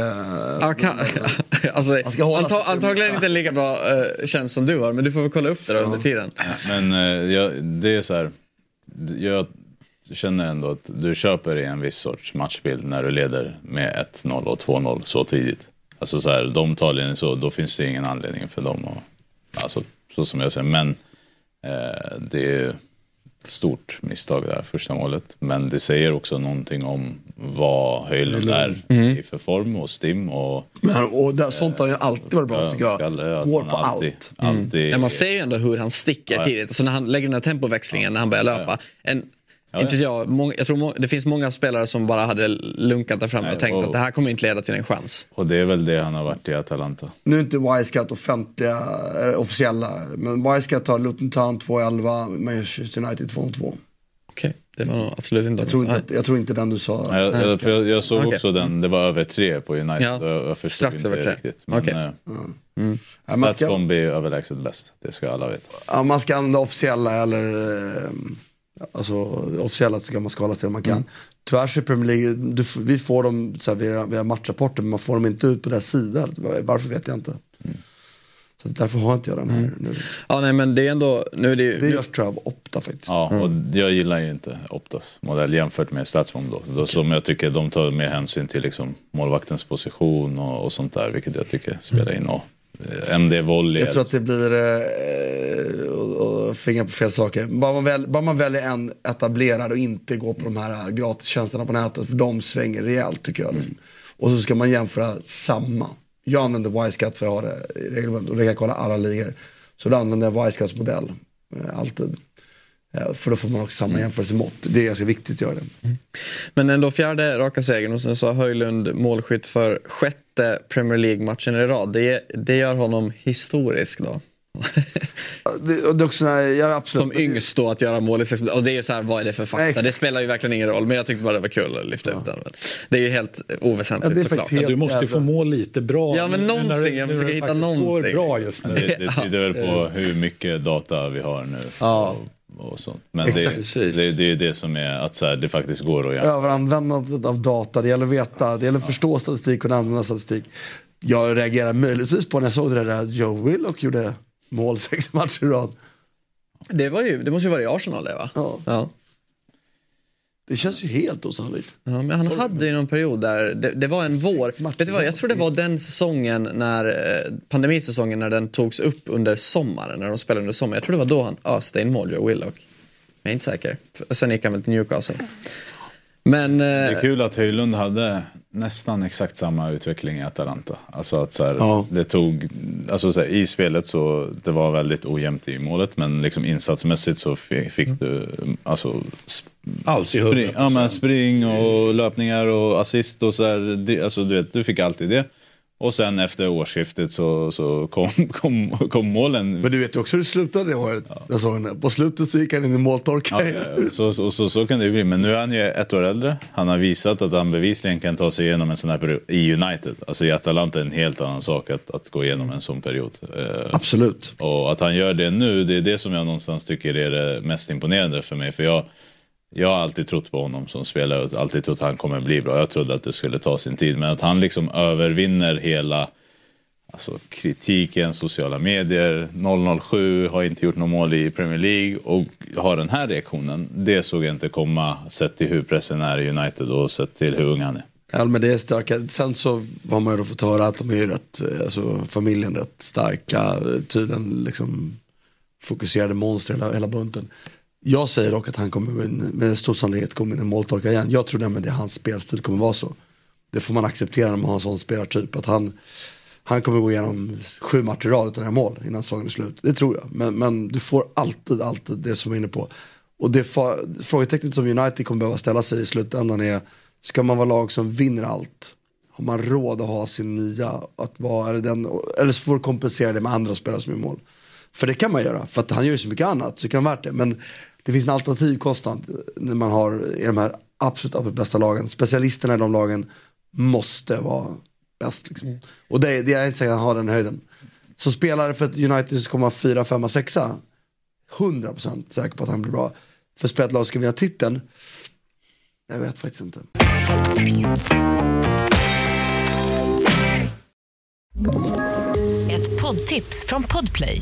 Ja, kan, alltså, anta, antagligen inte lika bra uh, tjänst som du har, men du får väl kolla upp det då under tiden. Men eh, jag, det är så här. Jag känner ändå att du köper i en viss sorts matchbild när du leder med 1-0 och 2-0 så tidigt. Alltså så här, de tar ledningen så, då finns det ingen anledning för dem att, alltså så som jag säger. Men eh, det är ett stort misstag där, första målet. Men det säger också någonting om vad Höjlund är i för form och stim och Men, och det, sånt har ju alltid varit bra tycker jag. Skalle, att Går på alltid, allt. alltid Ja, man ser ju ändå hur han sticker Ja. tidigt. Alltså när han lägger den här tempoväxlingen när han börjar löpa. En, Ja, Inte jag, jag tror må, det finns många spelare som bara hade lunkat där framme Nej, och tänkt och- att det här kommer inte leda till en chans. Och det är väl det han har varit i Atalanta. Nu är inte Wisecat offentliga, eh, officiella. Men Wisecat har Luton Town 2-11, Manchester United 2-2. Okej, det var nog absolut inte Jag tror inte, att, jag tror inte den du sa. Nej, jag, jag, för jag, jag såg också den, det var över tre på United. Ja, Jag, jag förstod strax inte över tre. riktigt. Men Okej. eh, man, ska, Statsbomb är överlägset bäst, det ska alla veta. ja, man ska använda officiella eller eh, alltså officiella så kan man skala det man kan. Tyvärr så är Premier League, du, vi får dem så här, via, via matchrapporter men man får dem inte ut på deras sida. Varför vet jag inte. Så därför har inte jag den här nu. Ja, nej, men det är ändå, nu är det ju, Det görs tror jag av Opta faktiskt. Ja, och jag gillar ju inte Optas modell jämfört med Statsbomb då. då Som jag tycker de tar mer hänsyn till liksom målvaktens position och, och sånt där, vilket jag tycker spelar in. Och, eh, MD volley. Jag tror att det blir eh, och, och fingrar på fel saker. Bara man, väl, bara man väljer en etablerad och inte går på de här gratistjänsterna på nätet. För de svänger rejält tycker jag. liksom. Och så ska man jämföra samma. Jag använder Wisecat för jag har det regelbundet och det kan jag kolla alla ligor. Så då använder jag Wisecats modell. Eh, alltid. Eh, för då får man också samma jämförelsemått. Det är ganska viktigt att göra det. men ändå fjärde raka segern och sen så har Höjlund målskytt för sjätte Premier League-matchen i rad. Det, det gör honom historisk då. Det, det också, nej, jag är absolut. Som yngst då att göra mål i sex Och det är ju så här, vad är det för fakta? Nej, det spelar ju verkligen ingen roll, men jag tyckte bara det var kul att lyfta upp den. Men Det är ju helt oväsentligt Ja, det är såklart. helt- Du måste ju få må lite bra. Ja, men nu när någonting. det- Jag nu när försöker hitta någonting. går bra just nu. Det, det tyder väl på hur mycket data vi har nu. Ja. Och, sånt. Men Exakt. det, det, det är det som är att så här, det faktiskt går att göra. överanvändandet av data, det gäller att veta, det gäller att förstå statistik och kunna använda statistik. Jag reagerar möjligtvis på när jag såg det där att Joe Willock gjorde mål sex matcher i rad. Det, var ju, det måste ju vara i Arsenal det va? Ja. Ja. Det känns ju helt osannolikt. Ja, men han hade ju någon period där, det, det var en vår. Vet du vad, jag tror det var den säsongen när, eh, pandemisäsongen när den togs upp under sommaren, när de spelade under sommaren. Jag tror det var då han öste in mål, Joe Willock. Jag är inte säker. Sen gick han väl till Newcastle. Men, Det är eh, kul att Höjlund hade nästan exakt samma utveckling i Atalanta. Alltså att så här, Ja. det tog, alltså så här, i spelet så det var väldigt ojämnt i målet men liksom insatsmässigt så fick, fick du alltså Alls i spring, 100%. ja, men spring och löpningar och assist och så här, det, alltså du vet, du fick alltid det. Och sen efter årsskiftet så, så kom, kom, kom målen. Men du vet ju också hur det slutade det året. Jag såg den. På slutet så gick han in i måltorka. Ja, ja, så, så, så, så kan det ju bli. Men nu är han ju ett år äldre. Han har visat att han bevisligen kan ta sig igenom en sån här period i United. Alltså i Atalanta är en helt annan sak att, att gå igenom en sån period. Eh, Absolut. och att han gör det nu, det är det som jag någonstans tycker är det mest imponerande för mig. För jag, jag har alltid trott på honom som spelare och alltid trott att han kommer bli bra. Jag trodde att det skulle ta sin tid. Men att han liksom övervinner hela alltså, kritiken, sociala medier, 007, har inte gjort något mål i Premier League och har den här reaktionen. Det såg jag inte komma sett till hur pressen är i United och sett till hur ung han är. Ja, men det är starka. Sen så har man ju då fått höra att de är ju rätt, alltså familjen rätt starka, tydligen liksom fokuserade monster hela, hela bunten. Jag säger dock att han kommer med stor sannolikhet kommer in i måltorka igen. Jag tror nämligen att hans spelstil kommer vara så. Det får man acceptera när man har en sån spelartyp. Att han, han kommer gå igenom sju matcher i rad utan att göra mål innan säsongen är slut. Det tror jag. Men, men du får alltid, alltid det som vi är inne på. Och det frågetecknet som United kommer behöva ställa sig i slutändan är, ska man vara lag som vinner allt? Har man råd att ha sin nia? Att vara, eller, den, eller så får du kompensera det med andra spelare som gör mål. För det kan man göra, för att han gör ju så mycket annat så det kan vara värt det. Men det finns en alternativkostnad när man har i de här absolut, absolut bästa lagen. Specialisterna i de lagen måste vara bäst. Liksom. Och det, det är inte säker att han har den höjden. Så spelare för att United ska komma fyra, femma, sexa. 100% säker på att han blir bra. För spelat lag ska vinna titeln. Jag vet faktiskt inte. Ett poddtips från Podplay.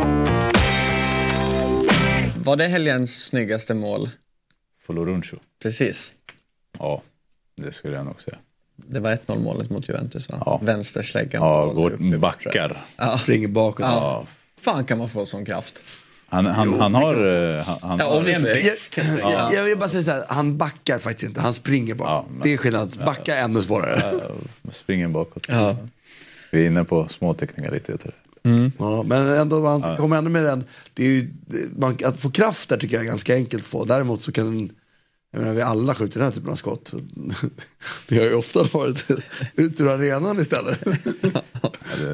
Var det helgens snyggaste mål? Foloruncho. Precis. Ja, det skulle jag nog säga. Det var 1-0 målet mot Juventus va? Ja. Vänstersläggan. Ja, går, backar. Ja. Springer bakåt. Ja. Fan kan man få sån kraft. Han, han, han har... Han, han Ja, har obviously. Jag, jag, jag vill bara säga så här, han backar faktiskt inte, han springer bara. Ja, men- det är skillnad, backa är ännu svårare. springer bakåt. Ja. Vi är inne på små teknikaliteter. Ja, men ändå, man kommer ändå med den. Det är ju, det- man, att få kraft där tycker jag är ganska enkelt att få. Däremot så kan jag menar, vi alla skjuter den här typen av skott. Det har ju ofta varit ut ur arenan istället.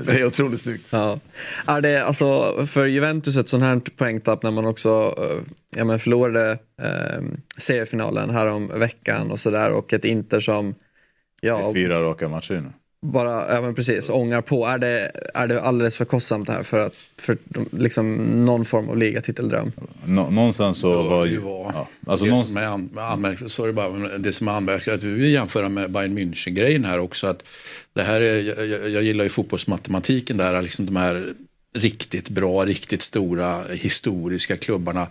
Det är otroligt snyggt. Ja. Är det, alltså, för Juventus ett sånt här poängtapp när man också eh, ja, men förlorade eh, seriefinalen här om veckan och sådär och ett Inter som Det ja, är fyra raka matcher nu. Bara, ja men precis, ångar på. Är det, är det alldeles för kostsamt det här för, att, för de- liksom, någon form av ligatiteldröm? Nå, någonstans så var det ju... Ja, alltså det, någonstans, som är an, anmärk, sorry bara, det som är anmärkningsvärt, vi vill jämföra med Bayern München-grejen här också. Att det här är, jag, jag, jag gillar ju fotbollsmatematiken där, liksom de här riktigt bra, riktigt stora historiska klubbarna.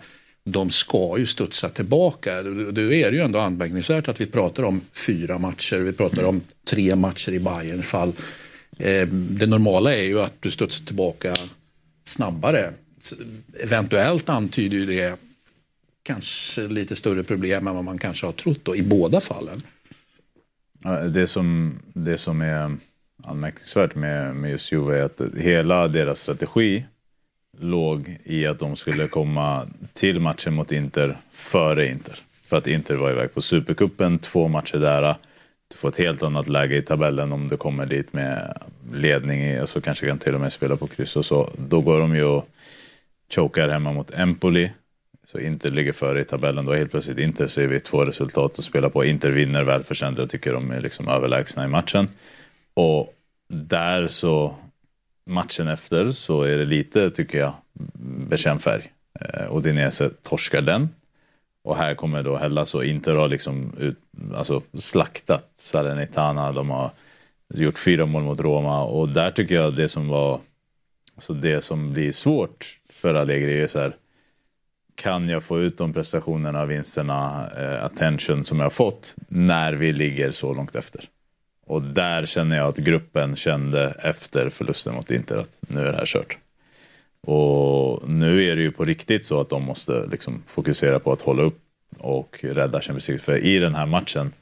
De ska ju studsa tillbaka. Då är det ju ändå anmärkningsvärt att vi pratar om fyra matcher, vi pratar om tre matcher i Bayerns fall. Ehm, det normala är ju att du studsar tillbaka snabbare. Eventuellt antyder ju det kanske lite större problem än vad man kanske har trott då, i båda fallen. Det som, det som är anmärkningsvärt med, med just Juve är att hela deras strategi låg i att de skulle komma till matchen mot Inter före Inter. För att Inter var iväg på Supercupen, två matcher där. Du får ett helt annat läge i tabellen om du kommer dit med ledning, i, alltså kanske kan till och med spela på kryss och så. Då går de ju och chokar hemma mot Empoli. Så Inter ligger före i tabellen. Då helt plötsligt Inter ser vi två resultat att spela på. Inter vinner välförtjänt. Jag tycker de är liksom överlägsna i matchen. Och där så, matchen efter så är det lite, tycker jag, bekänd färg. Eh, Odinese torskar den. Och här kommer då Hellas och Inter har liksom ut, alltså slaktat Salernitana. De har gjort fyra mål mot Roma. Och där tycker jag det som var, alltså det som blir svårt för Allegri är så här kan jag få ut de prestationerna, vinsterna, eh, attention som jag har fått när vi ligger så långt efter? Och där känner jag att gruppen kände efter förlusten mot Inter att nu är det här kört. Och nu är det ju på riktigt så att de måste liksom fokusera på att hålla upp och rädda Champions League. För i den här matchen,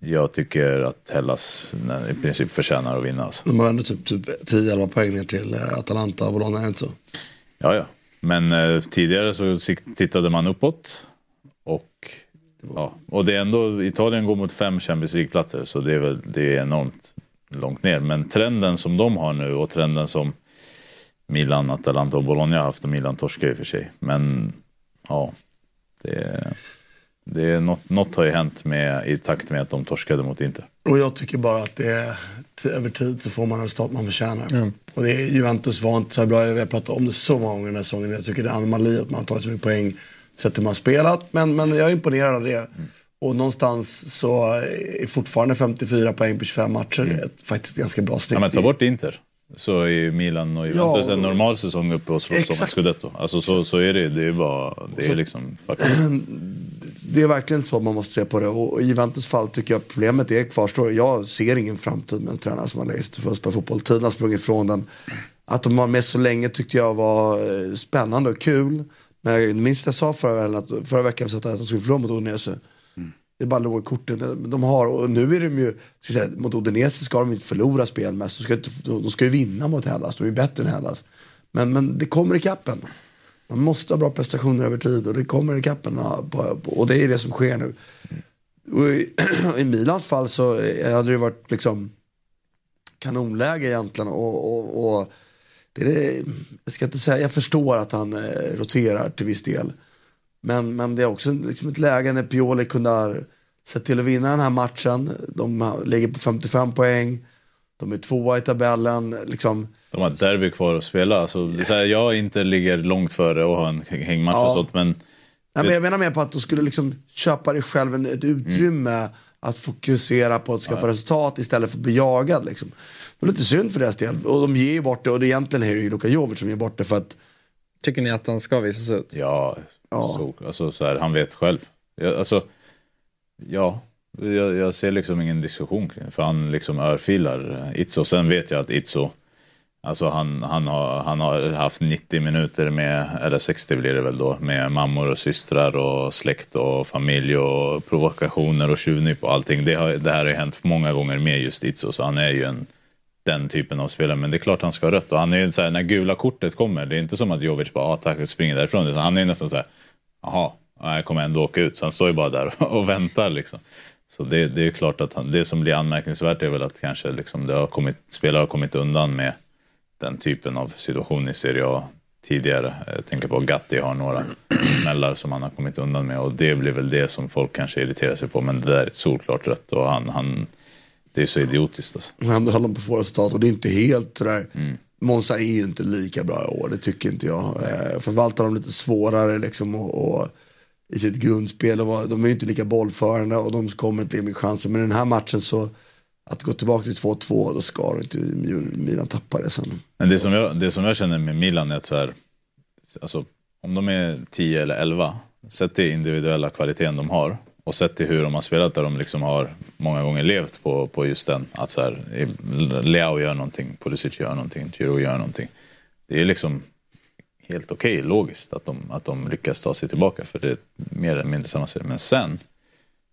jag tycker att Hellas i princip förtjänar att vinna. Alltså. De har ändå typ, typ 10-11 poäng ner till eh, Atalanta och Bologna, är det inte så? Ja, ja. Men eh, tidigare så tittade man uppåt. Och, ja, och det är ändå, Italien går mot fem Champions League-platser så det är, väl, det är enormt långt ner. Men trenden som de har nu och trenden som Milan, Atalanta och Bologna har haft, och Milan torskar i och för sig. Men ja, det, det är något, något har ju hänt med, i takt med att de torskade mot Inter. Och jag tycker bara att det är, över tid så får man resultat man förtjänar. Och det är, Juventus var inte så här bra, vi har pratat om det så många gånger den här säsongen. Jag tycker det är anomali att man har tagit så mycket poäng sett hur man spelat. Men, men jag är imponerad av det. Och någonstans så är fortfarande 54 poäng på 25 matcher ett, faktiskt ganska bra snitt. Ja, men ta bort Inter. Så är Milan och Juventus Ja. en normal säsong uppe och slåss om scudetto. Alltså så, så är det. Det är bara, det är liksom det är verkligen så man måste se på det. Och i Juventus fall tycker jag problemet är kvarstår. Jag ser ingen framtid med en tränare som har sig för att spela fotboll. Tiden har sprungit ifrån den. Att de var med så länge tyckte jag var eh, spännande och kul. Men jag minns jag sa förra, veckan att, förra veckan att de skulle förlora mot Udinese. Det är bara låg i korten de har. Och nu är de ju, ska säga, mot Odinese ska de inte förlora spelmässigt. De ska, inte, de ska ju vinna mot Hellas. De är ju bättre än Hellas. Men, men det kommer i kappen. Man måste ha bra prestationer över tid och det kommer i kappen. Och det är det som sker nu. Och i, I Milans fall så hade det varit liksom kanonläge egentligen. Och, och, och det är det, jag ska inte säga, jag förstår att han eh, roterar till viss del. Men, men det är också liksom ett läge när Pioli kunde ha sett till att vinna den här matchen. De ligger på 55 poäng. De är tvåa i tabellen. Liksom, De har ett derby kvar att spela. Så så här, jag inte ligger långt före och har en hängmatch Ja. och sånt. Men Nej, men jag menar mer på att du skulle liksom köpa dig själv ett utrymme att fokusera på att skaffa resultat istället för att bli jagad. Liksom. Det är lite synd för deras del. Och de ger ju bort det och det egentligen är det ju Luka Jovic som ger bort det för att Tycker ni att han ska visas ut? ja, Ja. Så, alltså, så här, han vet själv. Jag, alltså, ja, Jag, jag ser liksom ingen diskussion kring det. För han liksom örfilar Itzo. Sen vet jag att Itzo, alltså han, han, har, han har haft 90 minuter med, eller 60 blir det väl då, med mammor och systrar och släkt och familj och provokationer och tjuvnyp och allting. Det, har, det här har ju hänt många gånger med just Itzo. Så han är ju en, den typen av spelare. Men det är klart han ska ha rött. Och han är ju så här, när gula kortet kommer, det är inte som att Jovic bara, ah, tack, springer därifrån. Utan han är ju nästan så här, jaha, jag kommer ändå åka ut. Så han står ju bara där och väntar liksom. Så det, det är klart att han, det som blir anmärkningsvärt är väl att kanske liksom det har kommit, spelare har kommit undan med den typen av situation i Serie A tidigare. Jag tänker på Gatti har några smällar som han har kommit undan med och det blir väl det som folk kanske irriterar sig på. Men det där är ett solklart rött och han, han det är så idiotiskt alltså. Och ändå höll de på att få resultat och det är inte helt sådär. Mm. Monza är ju inte lika bra i år, det tycker inte jag. Eh, förvaltar de lite svårare liksom och, och i sitt grundspel. Och var, de är ju inte lika bollförande och de kommer inte mig chansen. Men i den här matchen så, att gå tillbaka till 2-2, då ska inte Milan tappa det sen. Men det som jag, det som jag känner med Milan är att så här, alltså, om de är 10 eller 11, sett till individuella kvaliteten de har och sett till hur de har spelat där de liksom har många gånger levt på, på just den. Att så här, Leao gör någonting, Pulisic gör någonting, Giro gör någonting. Det är liksom helt okej, okay, logiskt, att de, att de lyckas ta sig tillbaka. För det är mer eller mindre samma serie. Men sen,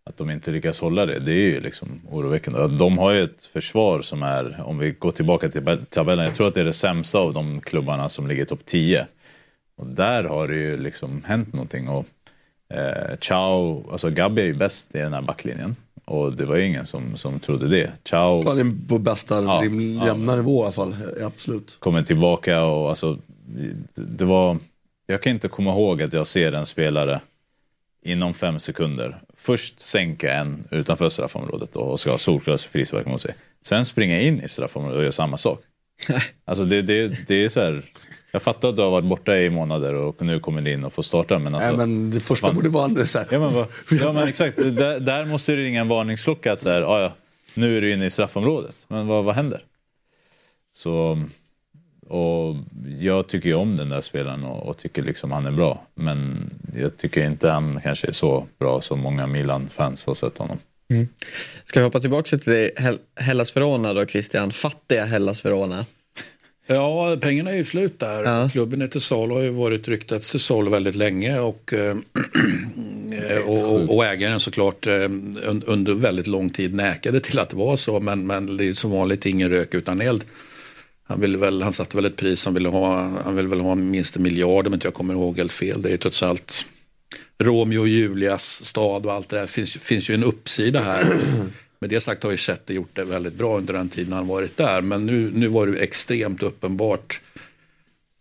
att de inte lyckas hålla det, det är ju liksom oroväckande. De har ju ett försvar som är, om vi går tillbaka till tabellen, jag tror att det är det sämsta av de klubbarna som ligger i topp 10. Och där har det ju liksom hänt någonting. Och, eh, Chao, alltså Gabi är ju bäst i den här backlinjen. Och det var ju ingen som, som trodde det. Chao... Han är på bästa ja, jämna ja. nivå i alla fall, absolut. Kommer tillbaka och alltså det var, jag kan inte komma ihåg att jag ser en spelare inom fem sekunder först sänka en utanför straffområdet och ska ha solklar frispark mot sig. Sen springa in i straffområdet och göra samma sak. alltså det, det, det är så här, jag fattar att du har varit borta i månader och nu kommer in och får starta. Men, alltså, Nej, men det första borde vara så här. Ja men, ja, men exakt, där, där, måste det ringa en varningsklocka att så här, ah, ja, nu är du inne i straffområdet. Men vad, vad händer? Så och jag tycker ju om den där spelaren och, och, tycker liksom han är bra. Men jag tycker inte han kanske är så bra som många Milan-fans har sett honom. Mm. Ska vi hoppa tillbaka till Hellas Verona då Christian? Fattiga Hellas Verona. Ja, pengarna är ju slut där. Ja. Klubben är till salu har ju varit ryktat till salu väldigt länge och, eh, och, och, ägaren såklart eh, under väldigt lång tid näkade till att det var så. Men, men det är som vanligt ingen rök utan eld. Han, ville väl, han satte väl ett pris, han ville ha, han ville väl ha minst en miljard om inte jag kommer ihåg helt fel. Det är trots allt Romeo och Julias stad och allt det där. Det finns, finns ju en uppsida här. Med det sagt har ju Chette gjort det väldigt bra under den tiden han varit där. Men nu, nu var det extremt uppenbart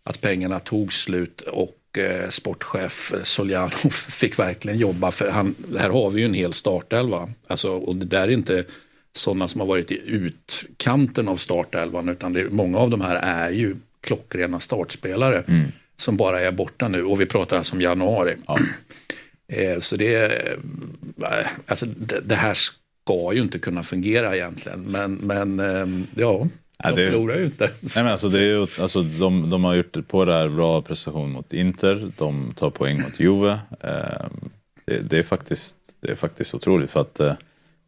att pengarna tog slut och eh, sportchef Soliano fick verkligen jobba. För han, här har vi ju en hel startelva. Alltså, och det där är inte sådana som har varit i utkanten av startelvan utan det, många av de här är ju klockrena startspelare mm. som bara är borta nu och vi pratar alltså om januari. Ja. Eh, så det, eh, alltså, det, det, här ska ju inte kunna fungera egentligen men, men eh, ja. De det, förlorar ju inte. Nej, men alltså, det är ju, alltså, de, de har gjort på det här bra prestation mot Inter. De tar poäng mot Juve. Det, det, är, faktiskt, det är faktiskt otroligt. för att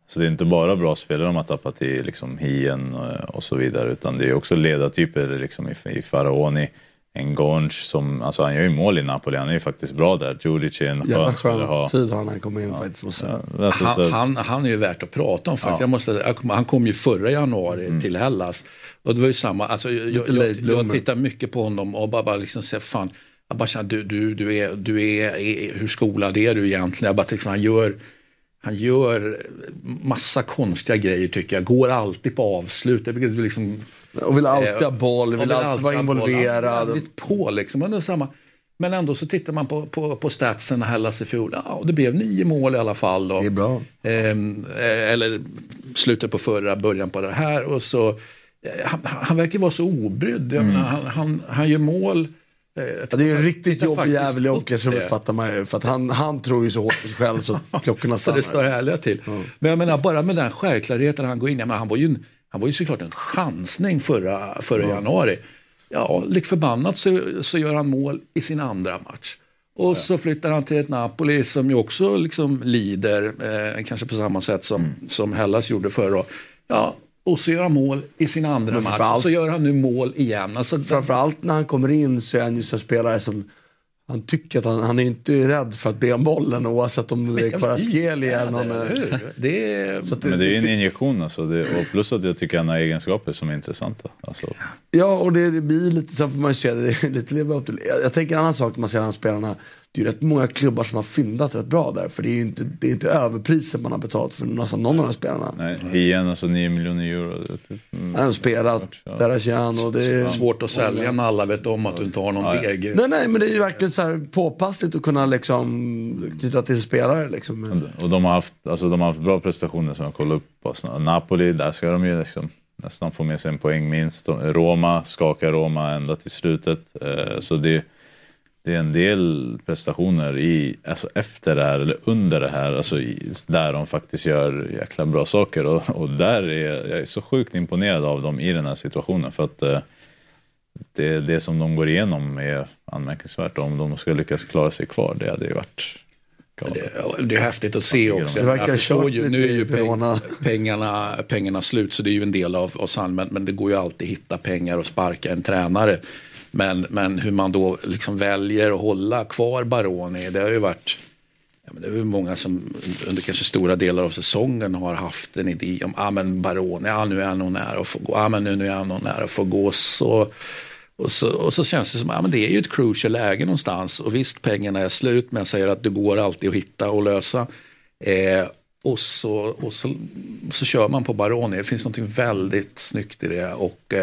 så det är inte bara bra spelare de har tappat i liksom Hien och, och så vidare utan det är också ledartyper liksom i, i Faraoni. Engonge som, alltså han gör ju mål i Napoli, han är ju faktiskt bra där. Judic är en skön spelare. Ha. tid har han kommit in ja. faktiskt. Ja, alltså, han, han, han, är ju värt att prata om faktiskt. Ja. Jag måste, han kom ju förra januari mm. till Hellas. Och det var ju samma, alltså, jag, jag, jag, jag tittar mycket på honom och bara, bara liksom säger fan, jag bara känner, du, du, du, är, du är, är, hur skolad är du egentligen? Jag bara tycker han gör han gör massa konstiga grejer tycker jag. Går alltid på avslut. Det blir liksom, och vill alltid ha boll, vill, vill alltid vara involverad. Väldigt på liksom. Men, samma. men ändå så tittar man på, på, på statsen Hellas i fjol. Ja, det blev nio mål i alla fall. Då. Det är bra. Ehm, eh, eller slutet på förra, början på det här. Och så, eh, han, han verkar vara så obrydd. Mm. Menar, han, han, han gör mål Ja, det är en riktigt jobbig jävel i omklädningsrummet fattar man ju. För att han, han tror ju så hårt på sig själv så klockorna stannar. så det står härliga till. Mm. Men jag menar bara med den självklarheten han går in. menar, han, var ju, han var ju såklart en chansning förra, förra mm. januari. Ja, lik förbannat så, så gör han mål i sin andra match. Och så flyttar han till ett Napoli som ju också liksom lider, eh, kanske på samma sätt som, Mm. som Hellas gjorde förra. Ja, och så gör han mål i sin andra match. så gör han nu mål igen. Alltså, Framförallt när han kommer in så är han ju här spelare som han tycker att han, han är inte rädd för att be om bollen oavsett om det är Kvaratskhelia eller någon. eller hur? Det är... Att Men det är en injektion alltså. Det, och plus att jag tycker han har egenskaper som är intressanta. Alltså, Ja, och det, det blir lite, sen får man ju se det, det är lite leva upp till. Jag, jag tänker en annan sak när man ser de här spelarna. Det är rätt många klubbar som har fyndat rätt bra där. För det är ju inte, det är inte överpriser man har betalat för nästan någon av de här spelarna. nej, igen alltså 9 miljoner euro. Typ, mm, Han har spelat, och det är... svårt att sälja när alla vet om att du inte har någon Ja, ja. deg. Nej, nej, men det är ju verkligen så här påpassligt att kunna liksom knyta till spelare liksom. Och de har, haft, alltså, de har haft bra prestationer som jag kollade upp på. Napoli, där ska de ju liksom nästan få med sig en poäng minst. Roma, skakar Roma ända till slutet. Eh, så det, det är en del prestationer i, alltså efter det här, eller under det här, alltså i, där de faktiskt gör jäkla bra saker. Och, och där är jag är så sjukt imponerad av dem i den här situationen. För att eh, det, det som de går igenom är anmärkningsvärt. Om de ska lyckas klara sig kvar, det hade ju varit. Det, det är häftigt att se också. Det verkar kört ju, nu är ju peng, pengarna, pengarna slut så det är ju en del av, av sann, men, men det går ju alltid att hitta pengar och sparka en tränare. Men, men hur man då liksom väljer att hålla kvar Baroni, det har ju varit Ja, men det är ju många som under kanske stora delar av säsongen har haft en idé om ah, men Baroni, ja, nu är han nog nära att få gå. Ah, men nu, nu är han nog nära att få gå. Så, och, så, och så känns det som att ah, men det är ju ett crucial läge någonstans. Och visst, pengarna är slut, men jag säger att det går alltid att hitta och lösa. Eh, och så, och så, så kör man på Baroni. Det finns något väldigt snyggt i det. Och,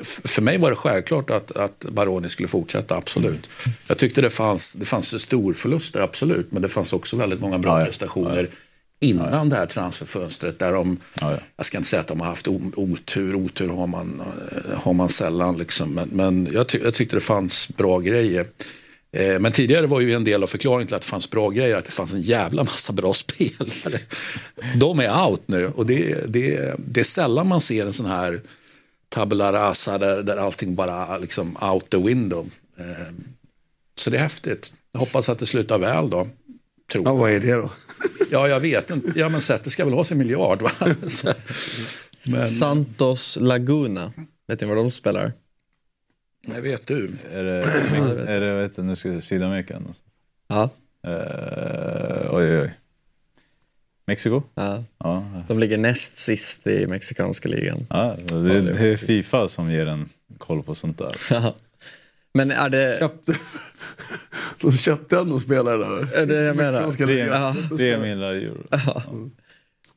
f- för mig var det självklart att, att Baroni skulle fortsätta, absolut. Jag tyckte det fanns, det fanns storförluster, absolut. Men det fanns också väldigt många bra Ja, ja. prestationer innan det här transferfönstret. Där de, Ja, ja. Jag ska inte säga att de har haft otur, otur har man, eh, har man sällan. Liksom. Men, men jag, ty, jag tyckte det fanns bra grejer. Eh, Men tidigare var ju en del av förklaringen till att det fanns bra grejer att det fanns en jävla massa bra spelare. De är out nu och det, det, det är sällan man ser en sån här tabula rasa där, där allting bara liksom out the window. Eh, Så det är häftigt. Jag hoppas att det slutar väl då. Tror ja, vad är det då? Ja, jag vet inte. Ja, men Säter ska väl ha sin miljard, va? Men, Santos Laguna. Vet ni var de spelar? Nej, vet du. Är det, är det vet du, nu ska jag säga Sydamerika. Ja. Eh, oj, oj, oj. Mexiko? ja. Ja, De ligger näst sist i mexikanska ligan. ja det, det är Fifa som ger en koll på sånt där. Men är det... Köpte, de köpte ändå spelare där. Är det jag menar? Mexikanska ligan. Ja. Tre miljoner euro.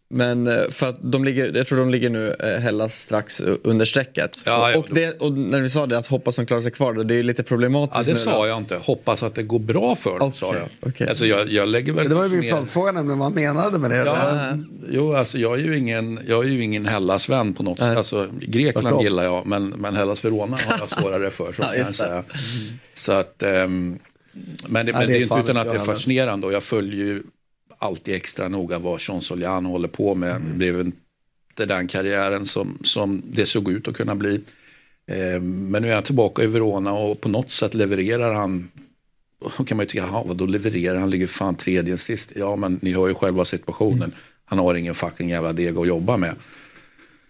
Men eh, för att de ligger, jag tror de ligger nu eh, Hellas strax under strecket. Ja, ja, och, det, och när vi sa det att hoppas de klarar sig kvar, då, det är ju lite problematiskt Ja, det nu sa då. jag inte. Hoppas att det går bra för dem, sa Okej, jag. okej. Alltså, jag, jag lägger väl Det var ju min följdfråga nämligen vad menade med det. Ja, jo, alltså, jag är ju ingen, jag är ju ingen Hellas-vän på något sätt. Alltså, Grekland Tvärtom. gillar jag, men, men Hellas Verona har jag svårare för. Så, Ja, säga. så att, ehm, men det, men det det är inte utan att det är fascinerande och jag följer ju alltid extra noga vad Jean Solian håller på med. Det blev inte den karriären som, som det såg ut att kunna bli. Ehm, men nu är han tillbaka i Verona och på något sätt levererar han då kan man ju tycka, jaha, vad då levererar han, ligger fan tredje sist. Ja, men ni hör ju själva situationen. Han har ingen fucking jävla deg att jobba med.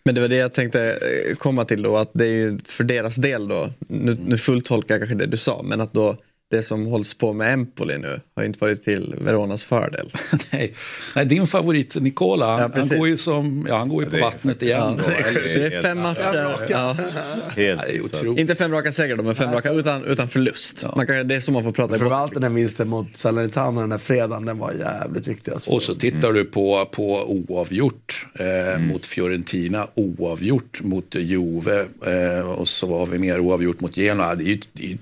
Men det var det jag tänkte eh, komma till då, att det är ju för deras del då, nu, nu fulltolkar jag kanske det du sa, men att då det som hålls på med Empoli nu har inte varit till Veronas fördel. Nej. Nej, din favorit Nicola, han, han, går ju, som, ja, han går ju på vattnet igen. Det är fem matcher. Ja. Är så-. Inte fem raka segrar då, men fem raka utan, utan förlust. Man kan, det är som man får prata Framförallt den där vinsten mot Salernitana den där fredagen, den var jävligt viktig. Alltså. Och så tittar du på, på oavgjort eh, mot Fiorentina, oavgjort mot Juve eh, och så har vi mer oavgjort mot Genoa. Det är, ju, det är,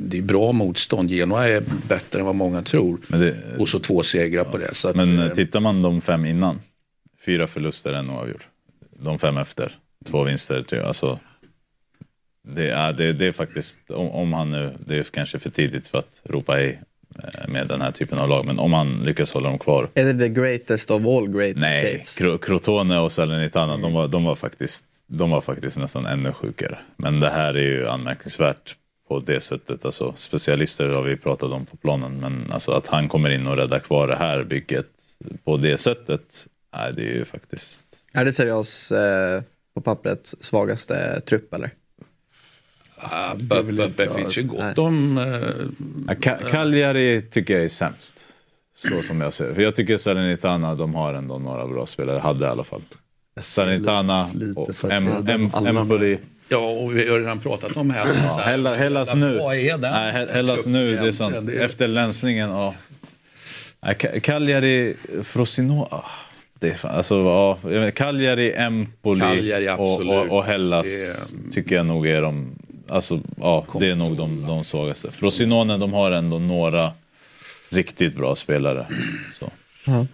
det är bra motstånd. Genoa är bättre än vad många tror. Det, Och så två segrar på det. Så att, men eh, tittar man de fem innan, fyra förluster, en oavgjord. De fem efter, två vinster, alltså. Det är, det, det är faktiskt, om, om han nu, det är kanske för tidigt för att ropa hej eh, med den här typen av lag, men om han lyckas hålla dem kvar. Är det the greatest of all great Nej, escapes? Cro- Crotone och Salernitana, de, var, de, var faktiskt, de var faktiskt nästan ännu sjukare. Men det här är ju anmärkningsvärt på det sättet. Alltså, specialister har vi pratat om på planen. Men alltså, att han kommer in och räddar kvar det här bygget på det sättet. Nej, det är ju faktiskt... Är det seriöst eh, på pappret svagaste trupp eller? Ah, det finns ju gott om... Eh, Ka- Cagliari tycker jag är sämst. Så som jag ser det. För jag tycker Salernitana, de har ändå några bra spelare. Hade i alla fall. Salernitana och. Empoli. Ja, och vi har redan pratat om här. Ja, Hella- Hellas nu. Vad är den? Nej, Hellas nu, det är är- Efter länsningen, ja. Cagliari, Frosinone. ah, Det är fan, alltså, ja, Cagliari, Empoli Cagliari, och, och, och Hellas Det tycker jag nog är de, alltså, ja, det är nog de, de svagaste. Frosinone, de har ändå några riktigt bra spelare. Så. Ja.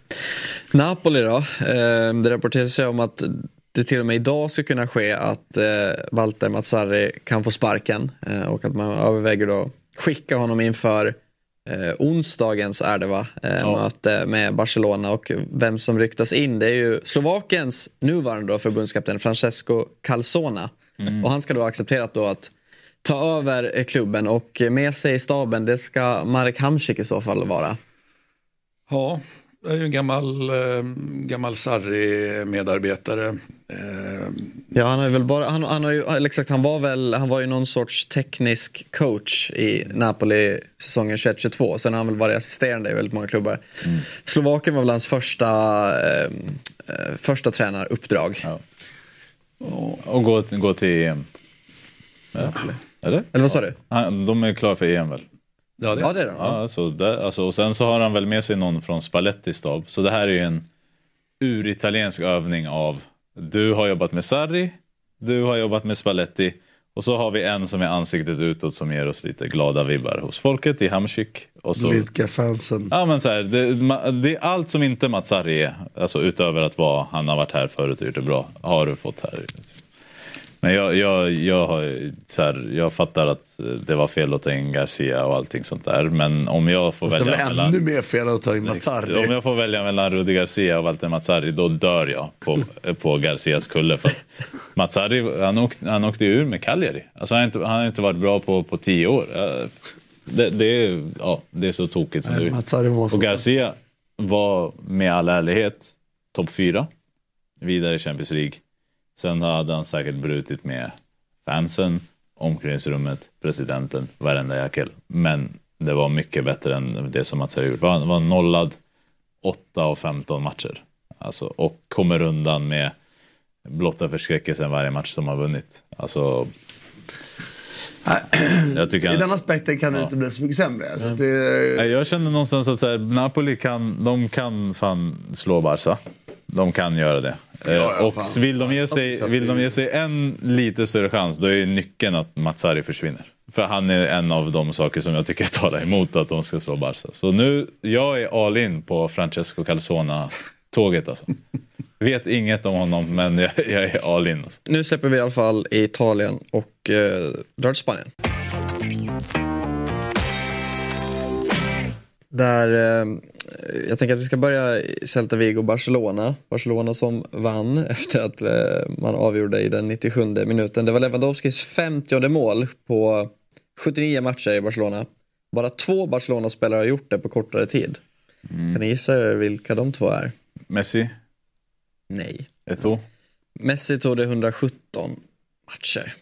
Napoli då. Eh, det rapporteras ju om att det till och med idag ska kunna ske att eh, Walter Mazzarri kan få sparken eh, och att man överväger då skicka honom inför eh, onsdagens är det va? Eh, Ja. möte med Barcelona och vem som ryktas in det är ju Slovakiens nuvarande då förbundskapten Francesco Calzona och han ska då ha accepterat då att ta över eh, klubben och med sig i staben det ska Marek Hamsik i så fall vara. Ja, jag är ju en gammal, eh, gammal Sarri-medarbetare. Eh, Ja, han har ju väl bara, han, han har ju, exakt, han var väl, han var ju någon sorts teknisk coach i Napoli säsongen 21-22. Sen har han väl varit assisterande i väldigt många klubbar. Slovakien var väl hans första, eh, eh, första tränaruppdrag. Ja. Och gå, gå till EM. Ja. Eller? Eller vad sa du? Han, de är klara för EM väl? Ja, det, Ja, det är det. Ja, alltså, där, alltså, och sen så har han väl med sig någon från Spallettis stab. Så det här är ju en uritaliensk övning av du har jobbat med Sarri, du har jobbat med Spalletti och så har vi en som är ansiktet utåt som ger oss lite glada vibbar hos folket i Hamsik. Och så, Lidka fansen. ja, men så här, det, det är allt som inte Mats Sarri är, alltså utöver att vara, han har varit här förut och gjort det bra, har du fått här. Men jag, jag, jag, har, så här, jag fattar att det var fel att ta in Garcia och allting sånt där. Men om jag får Fast det välja var mellan... ännu mer fel att ta in Om Mazzarri. jag får välja mellan Rudi Garcia och Walter Mazzarri, då dör jag på, på Garcias kulle. För Mazzarri, han, åk, han åkte ur med Cagliari. Alltså han, har inte, han har inte varit bra på, på tio år. Eh, Det, det, är, ja, det är så tokigt som Nej, det var så- Och Garcia var med all ärlighet topp fyra. Vidare i Champions League. Sen hade han säkert brutit med fansen, omklädningsrummet, presidenten, varenda jäkel. Men det var mycket bättre än det som Mats hade gjort. Han var nollad 8 av 15 matcher. Alltså, och kommer undan med blotta förskräckelsen varje match de har vunnit. Alltså, jag tycker I den aspekten kan det inte bli så mycket sämre. Så att det, Jag känner någonstans att så här, Napoli kan, de kan fan slå Barca. De kan göra det. Eh, ja, och fan. vill de, ge sig, vill de ge sig en lite större chans, då är nyckeln att Mazzari försvinner. För han är en av de saker som jag tycker talar emot att de ska slå Barca. Så nu, jag är all in på Francesco Calzona-tåget alltså. Vet inget om honom, men jag, jag är all in. Alltså. Nu släpper vi i alla fall i Italien och eh, drar till Spanien. Där, eh, jag tänker att vi ska börja Celta Vigo Barcelona. Barcelona som vann efter att eh, man avgjorde i den 97 minuten. Det var Lewandowskis 50 mål på 79 matcher i Barcelona. Bara två Barcelona-spelare har gjort det på kortare tid. Kan ni gissa vilka de två är? Messi, Nej. Eto'o. Messi tog det 117 matcher.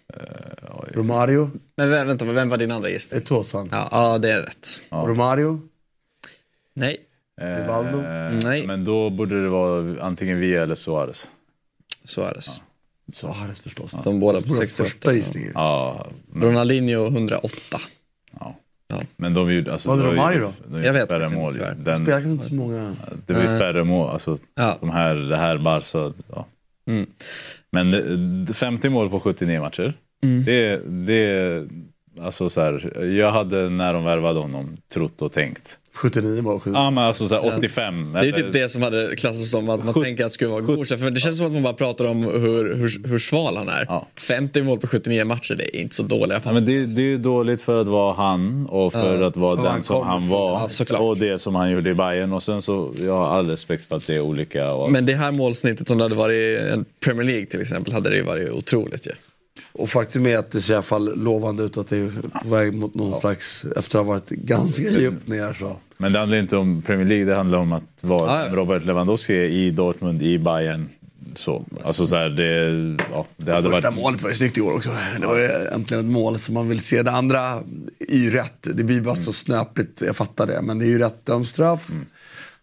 Romario, Men vä- vänta, vem var din andra gissning? Etosan. Ja, ja, det är rätt. Romario, Nej. Rivaldo? Eh, Nej. Men då borde det vara antingen Villa eller Suarez. Suarez. Suarez förstås. De båda på Vår 68. första gissning. Ja, Ronaldinho 108. ja. Ja. Men de gjorde... Alltså, Vad det hade Romario var ju Jag vet färre inte, mål. tyvärr. Den, Spelar kanske inte så många. det var ju Nej. färre mål. Alltså, Ja. de här, det här Barca... Ja. Mm. Men det- 50 mål på 79 matcher. Mm. Det, det... Alltså så här, jag hade när de värvade honom trott och tänkt. 79 mål. 79. Ja men alltså så här, 85. Det är typ det som hade klassats som att man tänker att det skulle vara godkänt. För det känns som att man bara pratar om hur, hur, hur sval han är. Ja. 50 mål på 79 matcher, det är inte så dåliga. Ja, men det, det är ju dåligt för att vara han och för att vara Och den han som han var. Ja, och det som han gjorde i Bayern Och sen så, jag har all respekt för att det är olika. Och, Men det här målsnittet om det hade varit en Premier League till exempel hade det ju varit otroligt ju. Och faktum är att det ser i alla fall lovande ut att det är på väg mot någon slags, efter att ha varit ganska djupt ner så. Men det handlar inte om Premier League, det handlar om att vara Ah, ja. Robert Lewandowski i Dortmund, i Bayern. Så. Alltså så här, det, ja, det hade Första varit... målet var ju snyggt i år också. Det var ju äntligen ett mål som man vill se. Det andra är ju rätt. Det blir bara så snöpligt, jag fattar det. Men det är ju rätt dömd straff.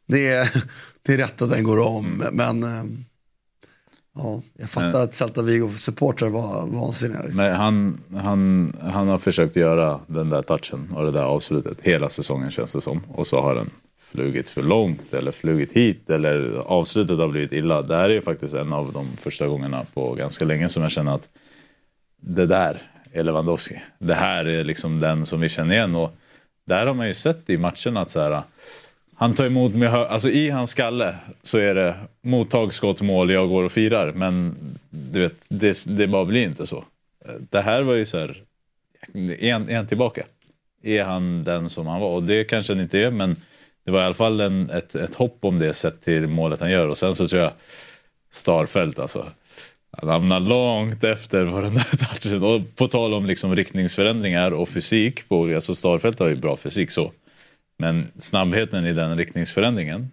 Det, är, det är rätt att den går om. Men eh, ja, jag fattar att Celta Vigo-supportrar var vansinniga. Liksom. Men han, han, han har försökt göra den där touchen och det där avslutet hela säsongen känns det som. Och så har den flugit för långt eller flugit hit eller avslutet har blivit illa. Det här är faktiskt en av de första gångerna på ganska länge som jag känner att det där är Lewandowski. Det här är liksom den som vi känner igen. Och där har man ju sett i matcherna att så här, han tar emot med alltså i hans skalle så är det mottag, skott, mål, jag går och firar. Men du vet, det, det bara blir inte så. Det här var ju så här, en, en tillbaka. Är han den som han var? Och det kanske han inte är, men det var i alla fall en, ett, ett hopp om det sett till målet han gör. Och sen så tror jag Starfelt alltså. Han hamnar långt efter på den där touchen. Och på tal om liksom riktningsförändringar och fysik. På, alltså Starfelt har ju bra fysik så. Men snabbheten i den riktningsförändringen.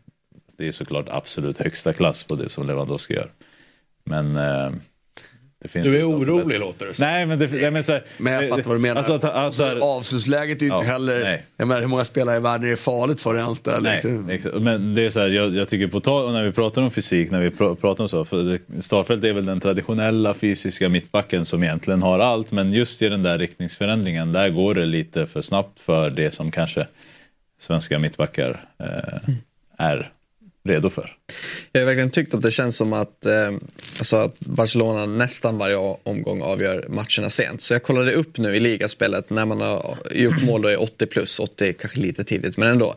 Det är såklart absolut högsta klass på det som Lewandowski gör. Men... Eh, det finns Du är orolig låter det som. Nej men det, jag menar, så här, Men jag fattar vad du menar. Alltså, att, att, så här, Avslutsläget är ju inte Ja, heller, nej. jag menar hur många spelare i världen är det farligt för ens där? Nej, liksom? exakt. men det är så här, jag, jag tycker på tal, när vi pratar om fysik, när vi pr pratar om så, Starfelt är väl den traditionella fysiska mittbacken som egentligen har allt, men just i den där riktningsförändringen, där går det lite för snabbt för det som kanske svenska mittbackar eh, är redo för. Jag har verkligen tyckt att det känns som att, eh, alltså att Barcelona nästan varje omgång avgör matcherna sent. Så jag kollade upp nu i ligaspelet när man har gjort mål då är 80 plus, 80 kanske lite tidigt men ändå.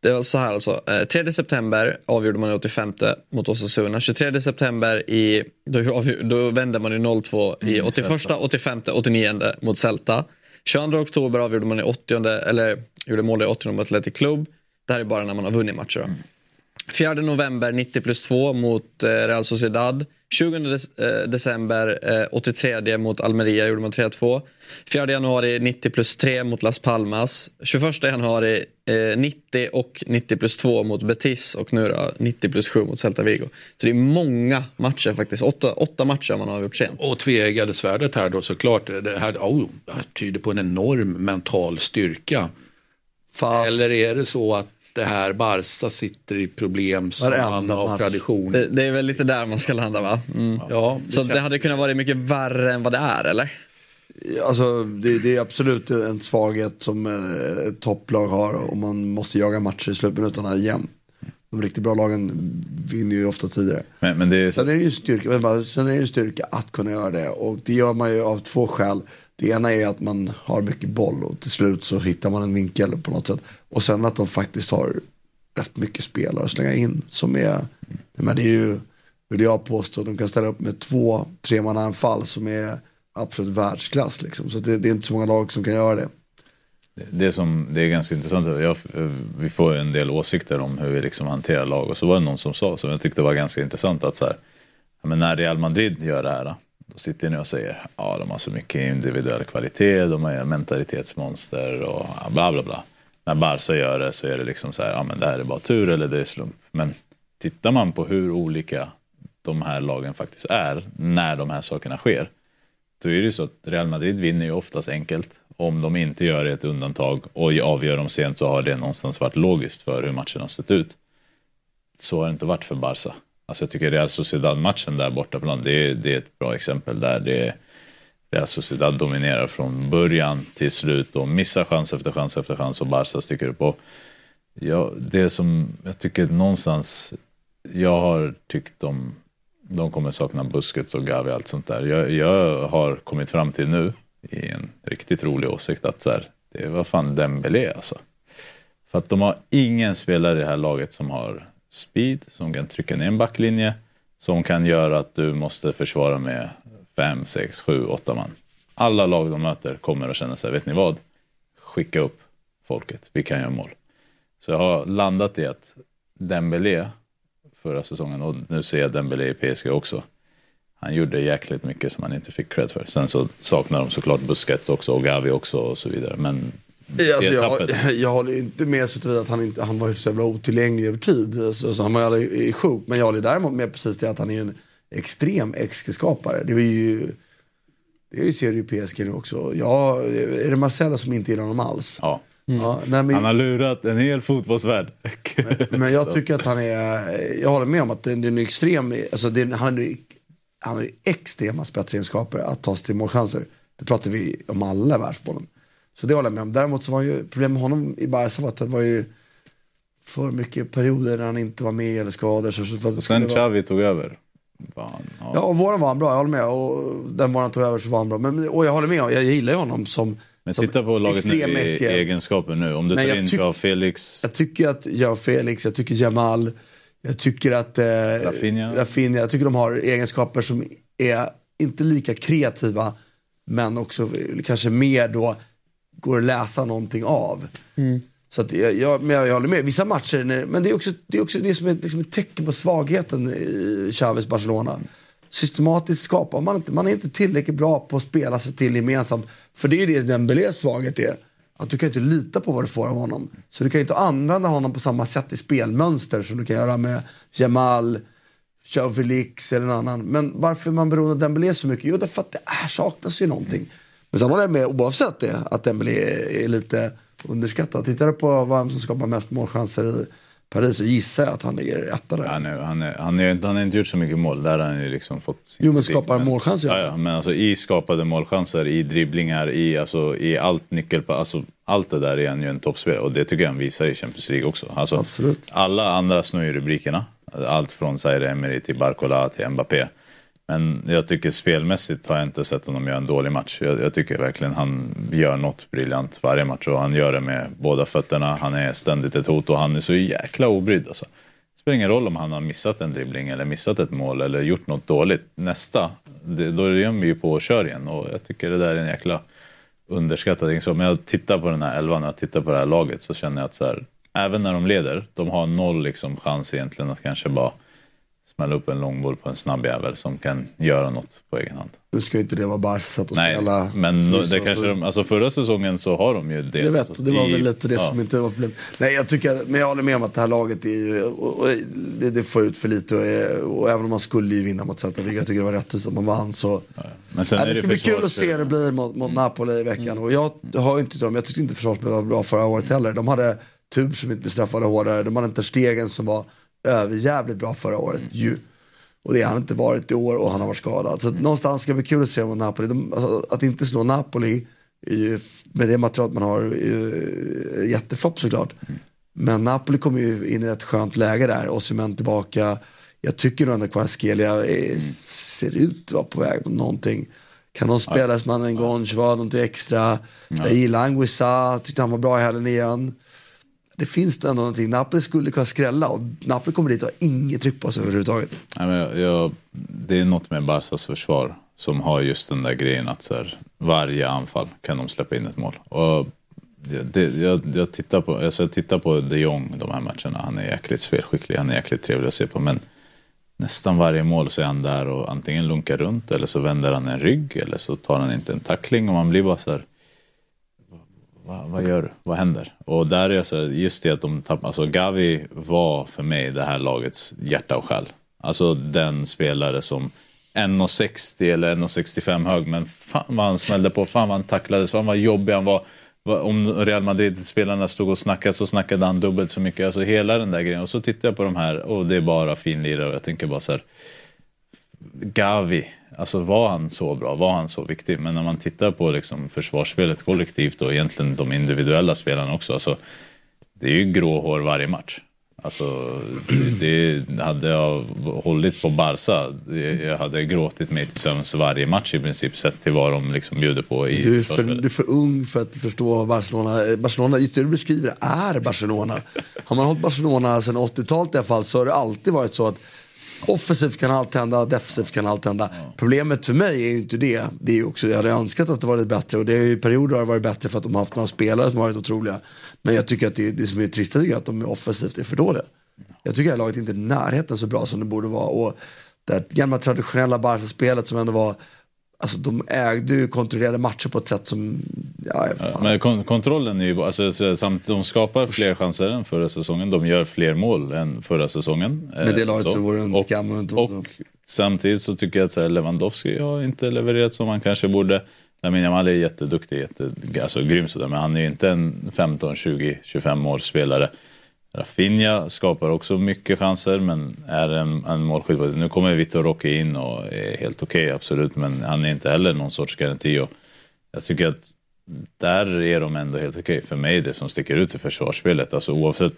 Det var så här alltså, eh, 3 september avgjorde man i 85 mot Osasuna. 23 september i, då, avgj- då vände man ju 0-2 i 81, 85, 89 mot Celta. 22 oktober avgjorde man i 80, eller gjorde mål i 80 mot Athletic Club. Det här är bara när man har vunnit matcher. Då. 4 november 90 plus 2 mot eh, Real Sociedad. 20 dec- eh, december eh, 83 mot Almeria gjorde man 3-2. 4 januari 90 plus 3 mot Las Palmas. 21 januari eh, 90 och 90 plus 2 mot Betis och nu då 90 plus 7 mot Celta Vigo. Så det är många matcher faktiskt. Åtta, åtta matcher har man avgjort sent. Och tveeggade svärdet här då såklart. Det här, oh, det här tyder på en enorm mental styrka. Fast, Eller är det så att det här Barca sitter i problem som Varenda man av match. tradition. Det, det är väl lite där man ska landa va? Mm. Ja, Så det hade kunnat vara mycket värre än vad det är eller? Alltså, det, det är absolut en svaghet som eh, ett topplag har och man måste jaga matcher i slutminuterna jämt. De riktigt bra lagen vinner ju ofta tidigare. Men, men det är så, Sen är det ju styrka, sen är det ju styrka att kunna göra det och det gör man ju av två skäl. Det ena är att man har mycket boll och till slut så hittar man en vinkel på något sätt. Och sen att de faktiskt har rätt mycket spelare att slänga in som är, men det är ju, vill jag påstå, de kan ställa upp med två tremannaanfall som är absolut världsklass liksom. Så det, det är inte så många lag som kan göra det. det, som, det är ganska intressant. Jag, vi får ju en del åsikter om hur vi liksom hanterar lag. Och så var det någon som sa, som jag tyckte var ganska intressant, att så här, men när Real Madrid gör det här, då sitter ni och säger ja de har så mycket individuell kvalitet, de är mentalitetsmonster och bla bla bla. När Barca gör det så är det liksom så här, ja men det här är bara tur eller det är slump. Men tittar man på hur olika de här lagen faktiskt är när de här sakerna sker. Då är det ju så att Real Madrid vinner ju oftast enkelt. Om de inte gör ett undantag och avgör dem sent så har det någonstans varit logiskt för hur matchen har sett ut. Så har det inte varit för Barca. Alltså jag tycker Real Sociedad-matchen där borta på land, det är, det är ett bra exempel där det är Real Sociedad dominerar från början till slut och missar chans efter chans efter chans och Barca sticker upp. Och ja, det som jag tycker någonstans, jag har tyckt om. de kommer sakna Busquets och Gavi och allt sånt där. Jag, jag har kommit fram till nu i en riktigt rolig åsikt att så här, det var fan Dembélé alltså. För att de har ingen spelare i det här laget som har speed, som kan trycka ner en backlinje, som kan göra att du måste försvara med fem, sex, sju, åtta man. Alla lag de möter kommer att känna sig, vet ni vad? Skicka upp folket, vi kan göra mål. Så jag har landat i att Dembélé förra säsongen och nu ser jag Dembélé i PSG också. han gjorde jäkligt mycket som han inte fick cred för. Sen så saknar de såklart Busquets också och Gavi också och så vidare. Men Alltså, jag, jag håller ju inte med så att han, inte, han var så jävla otillgänglig över tid. Så, så han var ju aldrig sjuk. Men jag håller däremot med precis det att han är en extrem XG-skapare. Det var ju... Det är ju ser ju PSG nu också. Ja, är det Marcelo som inte gillar honom alls? Ja. Ja, nej, men, Han har lurat en hel fotbollsvärld. men jag tycker att han är, jag håller med om att det är en extrem, alltså det han, är, han har ju extrema spetsegenskaper att ta sig till målchanser. Det pratar vi om alla världsbollen. Så det håller jag med om. Däremot så var ju problemet med honom i Barca var att det var ju för mycket perioder när han inte var med eller skador. Så för att Sen Xavi tog över. Fan, ja. Ja, och våren var han bra, jag håller med. Och den våren han tog över så var han bra. Men, och jag håller med, jag gillar ju honom som Men som titta på laget nu i egenskaper nu. Om du Men tar jag in Joao Felix. Jag tycker att jag Felix, jag tycker Jamal, jag tycker att eh, Rafinha. Rafinha, jag tycker de har egenskaper som är inte lika kreativa men också kanske mer då går att läsa någonting av. Så att jag, jag, men jag jag håller med, vissa matcher, när, men det är också det, är också det som är liksom ett tecken på svagheten i Chaves Barcelona. Systematiskt skapar man inte, man är inte tillräckligt bra på att spela sig till gemensamt. För det är ju det Dembélés svaghet är. Att du kan inte lita på vad du får av honom. Så du kan inte använda honom på samma sätt i spelmönster som du kan göra med Jamal, Joao Felix eller någon annan. Men varför är man beroende av Dembélé så mycket? Jo, därför att det här saknas ju någonting. Men sen håller jag med oavsett det, att Dembélé är lite underskattad. Tittar du på vem som skapar mest målchanser i Paris så gissar jag att han ligger etta där. Han, är, han, är, han, är, han har inte gjort så mycket mål. Där har han ju liksom fått... Jo, men skapar målchanser, ja. Ja, men alltså i skapade målchanser, i dribblingar, i, alltså, i allt nyckel alltså, allt det där är han ju en toppspelare. Och det tycker jag han visar i Champions League också. Alltså, Absolut. Alla andra snor ju rubrikerna. Allt från Zaire Emery till Barcola till Mbappé. Men jag tycker spelmässigt har jag inte sett honom göra en dålig match. Jag, jag tycker verkligen han gör något briljant varje match och han gör det med båda fötterna. Han är ständigt ett hot och han är så jäkla obrydd. Alltså. Det spelar ingen roll om han har missat en dribbling eller missat ett mål eller gjort något dåligt. Nästa, det, då är det ju på och kör igen och jag tycker det där är en jäkla underskattad egenskap. Men jag tittar på den här elvan, jag tittar på det här laget så känner jag att så här, även när de leder, de har noll liksom chans egentligen att kanske bara smälla upp en långboll på en snabb jävel som kan göra något på egen hand. Nu ska ju inte det vara Barca sätt att Nej, spela. men det kanske så- de, alltså förra säsongen så har de ju det. Jag vet, alltså, och det var i- väl lite det ja. som inte var problem. Nej, jag tycker, men jag håller med om att det här laget är ju, och, och, det, det får ut för lite och, och även om man skulle ju vinna mot Celta Vigo, jag tycker det var rättvist att man vann så. Men sen Ja, är det det ska bli kul att se hur det blir mot, mot Napoli i veckan. Och jag har inte dem, jag tyckte inte försvarsspelet var bra förra året heller. De hade tur som inte blev straffade hårdare. De hade inte stegen som var överjävligt bra förra året ju. Och det har han inte varit i år och han har varit skadad. Så att någonstans ska det bli kul att se mot Napoli. De, alltså, att inte slå Napoli ju, med det material man har är ju jätteflopp såklart. Men Napoli kommer ju in i ett skönt läge där. Osimhen tillbaka. Jag tycker nog ändå Kvaratskhelia är- ser ut att vara på väg mot någonting. Kan de spela som en gång, vara någonting extra. Jag gillar Anguissa, tyckte han var bra i helgen igen. Det finns ändå någonting. Napoli skulle kunna skrälla och Napoli kommer dit och har inget tryck på sig överhuvudtaget. Nej, men jag, jag, det är något med Barcas försvar som har just den där grejen att så här, varje anfall kan de släppa in ett mål. Och det, jag, jag, tittar på, alltså jag tittar på de Jong de här matcherna. Han är jäkligt spelskicklig, han är jäkligt trevlig att se på. Men nästan varje mål så är han där och antingen lunkar runt eller så vänder han en rygg eller så tar han inte en tackling och man blir bara så här. Vad, vad gör du? Vad händer? Och där är jag så just det att de tappar, alltså Gavi var för mig det här lagets hjärta och själ. Alltså den spelare som 1,60 eller 1,65 hög men fan vad han smällde på, fan vad han tacklades, fan vad jobbig han var. Om Real Madrid-spelarna stod och snackade så snackade han dubbelt så mycket. Alltså hela den där grejen. Och så tittar jag på de här och det är bara finlirare och jag tänker bara så här. Gavi, alltså var han så bra? Var han så viktig? Men när man tittar på liksom försvarsspelet kollektivt och egentligen de individuella spelarna också. Alltså, det är ju grå hår varje match. Alltså, det, det hade jag hållit på Barca, jag hade gråtit mig till sömns varje match i princip sett till vad de liksom bjuder på i Du är, för, du är för ung för att förstå vad Barcelona, Barcelona, just det du beskriver är Barcelona. Har man hållit Barcelona sedan 80-talet i alla fall så har det alltid varit så att offensivt kan allt hända, defensivt kan allt hända. Problemet för mig är ju inte det. det är ju också, jag hade önskat att det varit bättre och det är ju perioder har det varit bättre för att de har haft några spelare som har varit otroliga. Men jag tycker att det, det som är trist är att de offensivt är för dåliga. Jag tycker att laget inte är i närheten så bra som det borde vara. Och det gamla traditionella Barca-spelet som ändå var, alltså de ägde ju kontrollerade matcher på ett sätt som, ja, fan. Men kon kontrollen är ju, alltså, så- samt, de skapar fler chanser än förra säsongen. De gör fler mål än förra säsongen. Med det Eh, laget så vore en och, skam var och samtidigt så tycker jag att så här, Lewandowski har inte levererat som han kanske borde. Lamine Yamal är jätteduktig, jätte, alltså grym sådär, men han är ju inte en 15, 20, 25 målspelare. Rafinha skapar också mycket chanser men är en, en målskytt. Nu kommer Vitor Roque in och är helt okej absolut men han är inte heller någon sorts garanti. Och jag tycker att där är de ändå helt okej. För mig det som sticker ut i försvarsspelet, alltså oavsett,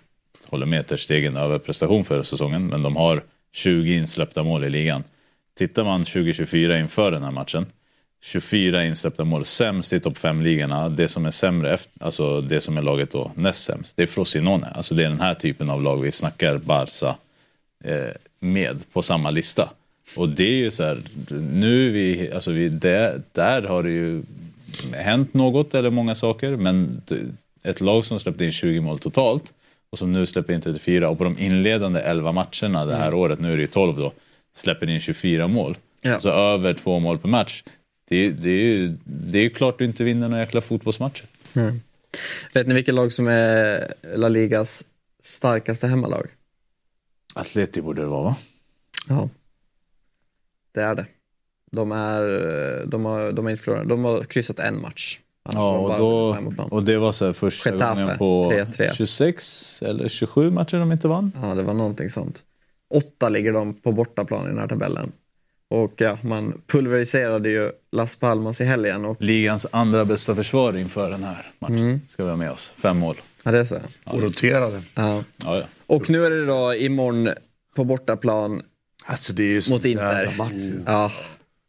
håller med Ter Stegen överprestation förra säsongen, men de har 20 insläppta mål i ligan. Tittar man 2024 inför den här matchen, 24 insläppta mål, sämst i topp 5-ligorna. Det som är sämre, efter, alltså det som är laget då näst sämst, det är Frosinone. Alltså det är den här typen av lag vi snackar Barca eh, med på samma lista. Och det är ju så här, nu vi, alltså vi, där, där har det ju hänt något eller många saker, men ett lag som släppte in 20 mål totalt och som nu släpper in 34 och på de inledande 11 matcherna det här året, nu är det ju 12 då, släpper in 24 mål. Ja. Alltså över två mål per match. Det, det, är ju, det är ju klart du inte vinner några jäkla fotbollsmatcher. Vet ni vilket lag som är La Ligas starkaste hemmalag? Atleti borde det vara va? Ja. Det är det. De är, de har, de har inte förlorat, de har kryssat en match. Annars Ja, och, då, och det var så här första Getafe, gången på 3-3. 26 eller 27 matcher de inte vann. Ja, det var någonting sånt. Åtta ligger de på bortaplan i den här tabellen. Och ja, man pulveriserade ju Las Palmas i helgen. Och, Ligans andra bästa försvar inför den här matchen. Mm. Ska vi ha med oss. Fem mål. ja, det är så. Och roterade. Ja. Ja, ja. Och nu är det då imorgon på bortaplan Alltså det är mot Inter. match. Ja.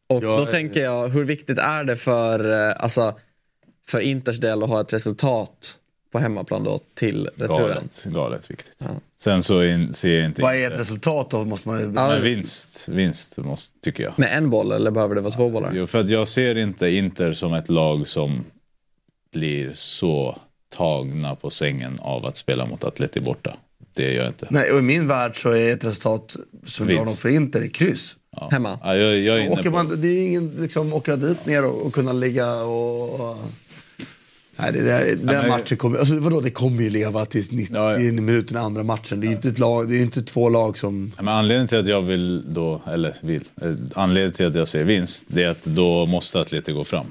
Och Ja, då eh, tänker jag, hur viktigt är det för, eh, alltså, för Inters del att ha ett resultat på hemmaplan då till returen? Galet, galet viktigt. Sen så in, ser jag inte... Vad är ett resultat då? Måste man ju... Men vinst, vinst måste, tycker jag. Med en boll eller behöver det vara två bollar? Jo, för att jag ser inte Inter som ett lag som blir så tagna på sängen av att spela mot Atleti borta. Det gör jag inte. Nej, och i min värld så är ett resultat som Vinst. gör dem för Inter i kryss. Ja. Hemma? Ja, jag, jag är inne Åker på... man, det är ingen, liksom, åka dit ner och, och kunna ligga och... Nej, det där, den men- matchen kommer, alltså vadå, det kommer ju leva tills 90 Ja, ja. minuter i andra matchen. Det är ju inte, ett lag, det är ju inte två lag som... Men anledningen till att jag vill då, eller vill, eh, anledningen till att jag ser vinst, det är att då måste Atleti gå fram.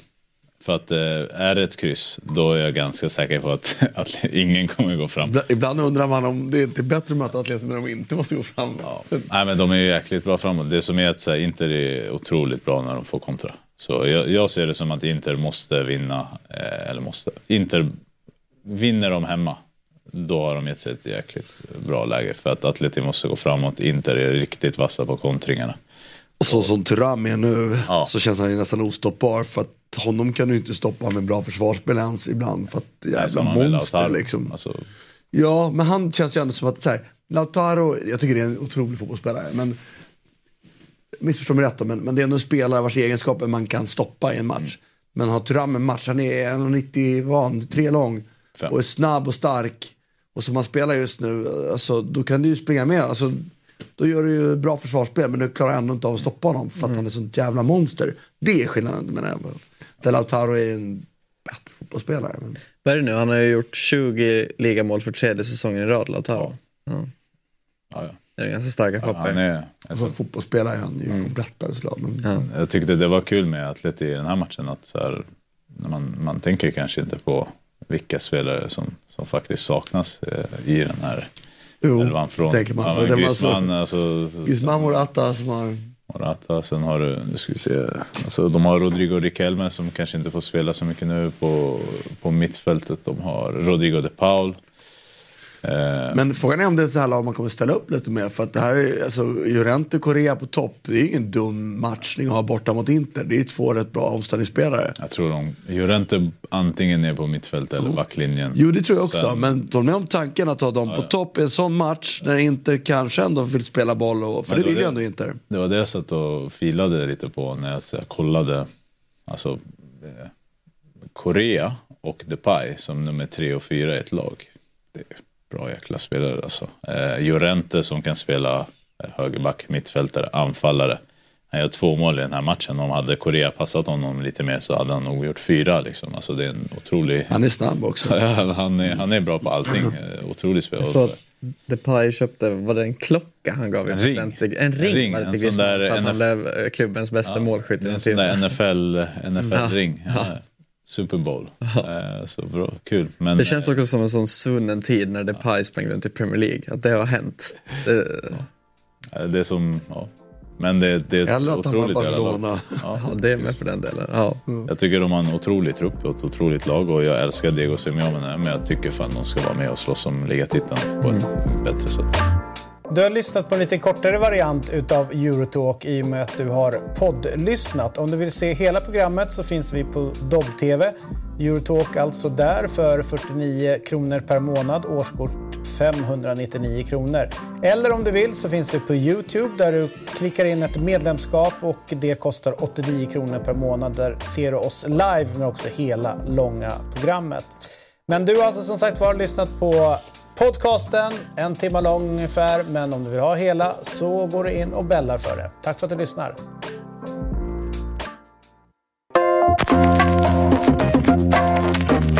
För att eh, är det ett kryss, då är jag ganska säker på att, att ingen kommer gå fram. Ibland- undrar man om det inte är bättre att möta Atleti när de inte måste gå fram. Nej men de är ju jäkligt bra framåt. Det som är att så här, Inter är otroligt bra när de får kontra. Så jag, jag ser det som att Inter måste vinna, eh, eller måste, Inter vinner de hemma. Då har de gett sig ett jäkligt bra läge. För att Atleti måste gå framåt. Inter är riktigt vassa på kontringarna. Och så som Thuram är nu Ja. så känns han ju nästan ostoppbar. För att honom kan du inte stoppa med bra försvarsspel ens ibland. För att jävla monster liksom. Alltså, Ja, men han känns ju ändå som att så här, Lautaro, jag tycker det är en otrolig fotbollsspelare. Men missförstå mig rätt då, men, men det är ändå en spelare vars egenskaper man kan stoppa i en match. Men har Thuram en match, han är 1,90 van, tre lång Fem. och är snabb och stark. Och som han spelar just nu, alltså, då kan du ju springa med. Alltså, då gör du ju bra försvarsspel, men du klarar ändå inte av att stoppa honom för att han är sånt jävla monster. Det är skillnaden menar jag. Där Lautaro är en bättre fotbollsspelare. Men... Vad är det nu? Han har ju gjort 20 ligamål för tredje säsongen i rad, Lautaro. Ja. ja, ja. Det är ganska starka papper. Han är, Alltså, fotbollsspelare är han ju komplettare såklart. Men... Ja. Jag tyckte det var kul med Atleti i den här matchen. Att så här, när man, man tänker kanske inte på vilka spelare som, som faktiskt saknas eh, i den här Jo, elvan. Från tänker man. Ja, Griezmann, alltså, Griezmann Morata som har... Morata, sen har du, nu ska vi se, alltså, de har Rodrigo Riquelme som kanske inte får spela så mycket nu på, på mittfältet. De har Rodrigo de Paul. Eh, Men frågan är om det är så här lag man kommer ställa upp lite mer. För att det här är, alltså, Llorente Korea på topp, det är ingen dum matchning att ha borta mot Inter. Det är ju två rätt bra omställningsspelare. jag tror de, Llorente antingen är på mittfält eller backlinjen. Jo, det tror jag också. Sen- Men håll med om tanken att ha dem på topp i en sån match när Inter kanske ändå vill spela boll. Och, för Men det vill ju ändå Inter. Det var det jag satt och filade lite på när jag här, kollade. Alltså eh, Korea och Depay som nummer tre och fyra i ett lag. Det bra jäkla spelare alltså. Eh, Llorente som kan spela högerback, mittfältare, anfallare. Han gör två mål i den här matchen. Om hade Korea passat honom lite mer så hade han nog gjort fyra. Liksom. Alltså, det är en otrolig... Han är snabb också. Ja, han, är, han är bra på allting. Eh, Otrolig spelare. Så Depay köpte, var det en klocka han gav En ring. En ring, En ring, var det en sån där för att han NF blev eh, klubbens bästa Ja, målskytt. En sån där NFL, NFL-ring. Ja. Ja. Super Bowl. Eh, Så bra, kul. Men, Det känns också som en sån svunnen tid när Depay sprang runt i Premier League. Att det har hänt. Det, eh, det är som, ja. Men det, det är Eller att han var lag. Barcelona. Ja. ja, det är med på den delen. Ja. Jag tycker de har en otrolig trupp och ett otroligt lag och jag älskar Diego Simeone men jag tycker fan de ska vara med och slåss om ligatiteln på ett bättre sätt. Du har lyssnat på en lite kortare variant utav Eurotalk i och med att du har poddlyssnat. Om du vill se hela programmet så finns vi på Dobb-TV. Eurotalk alltså där för 49 kronor per månad, årskort 599 kronor. Eller om du vill så finns vi på Youtube där du klickar in ett medlemskap och det kostar 89 kronor per månad. Där ser du oss live men också hela långa programmet. Men du har alltså som sagt var lyssnat på podcasten, en timme lång ungefär. Men om du vill ha hela så går du in och bällar för det. Tack för att du lyssnar. Ett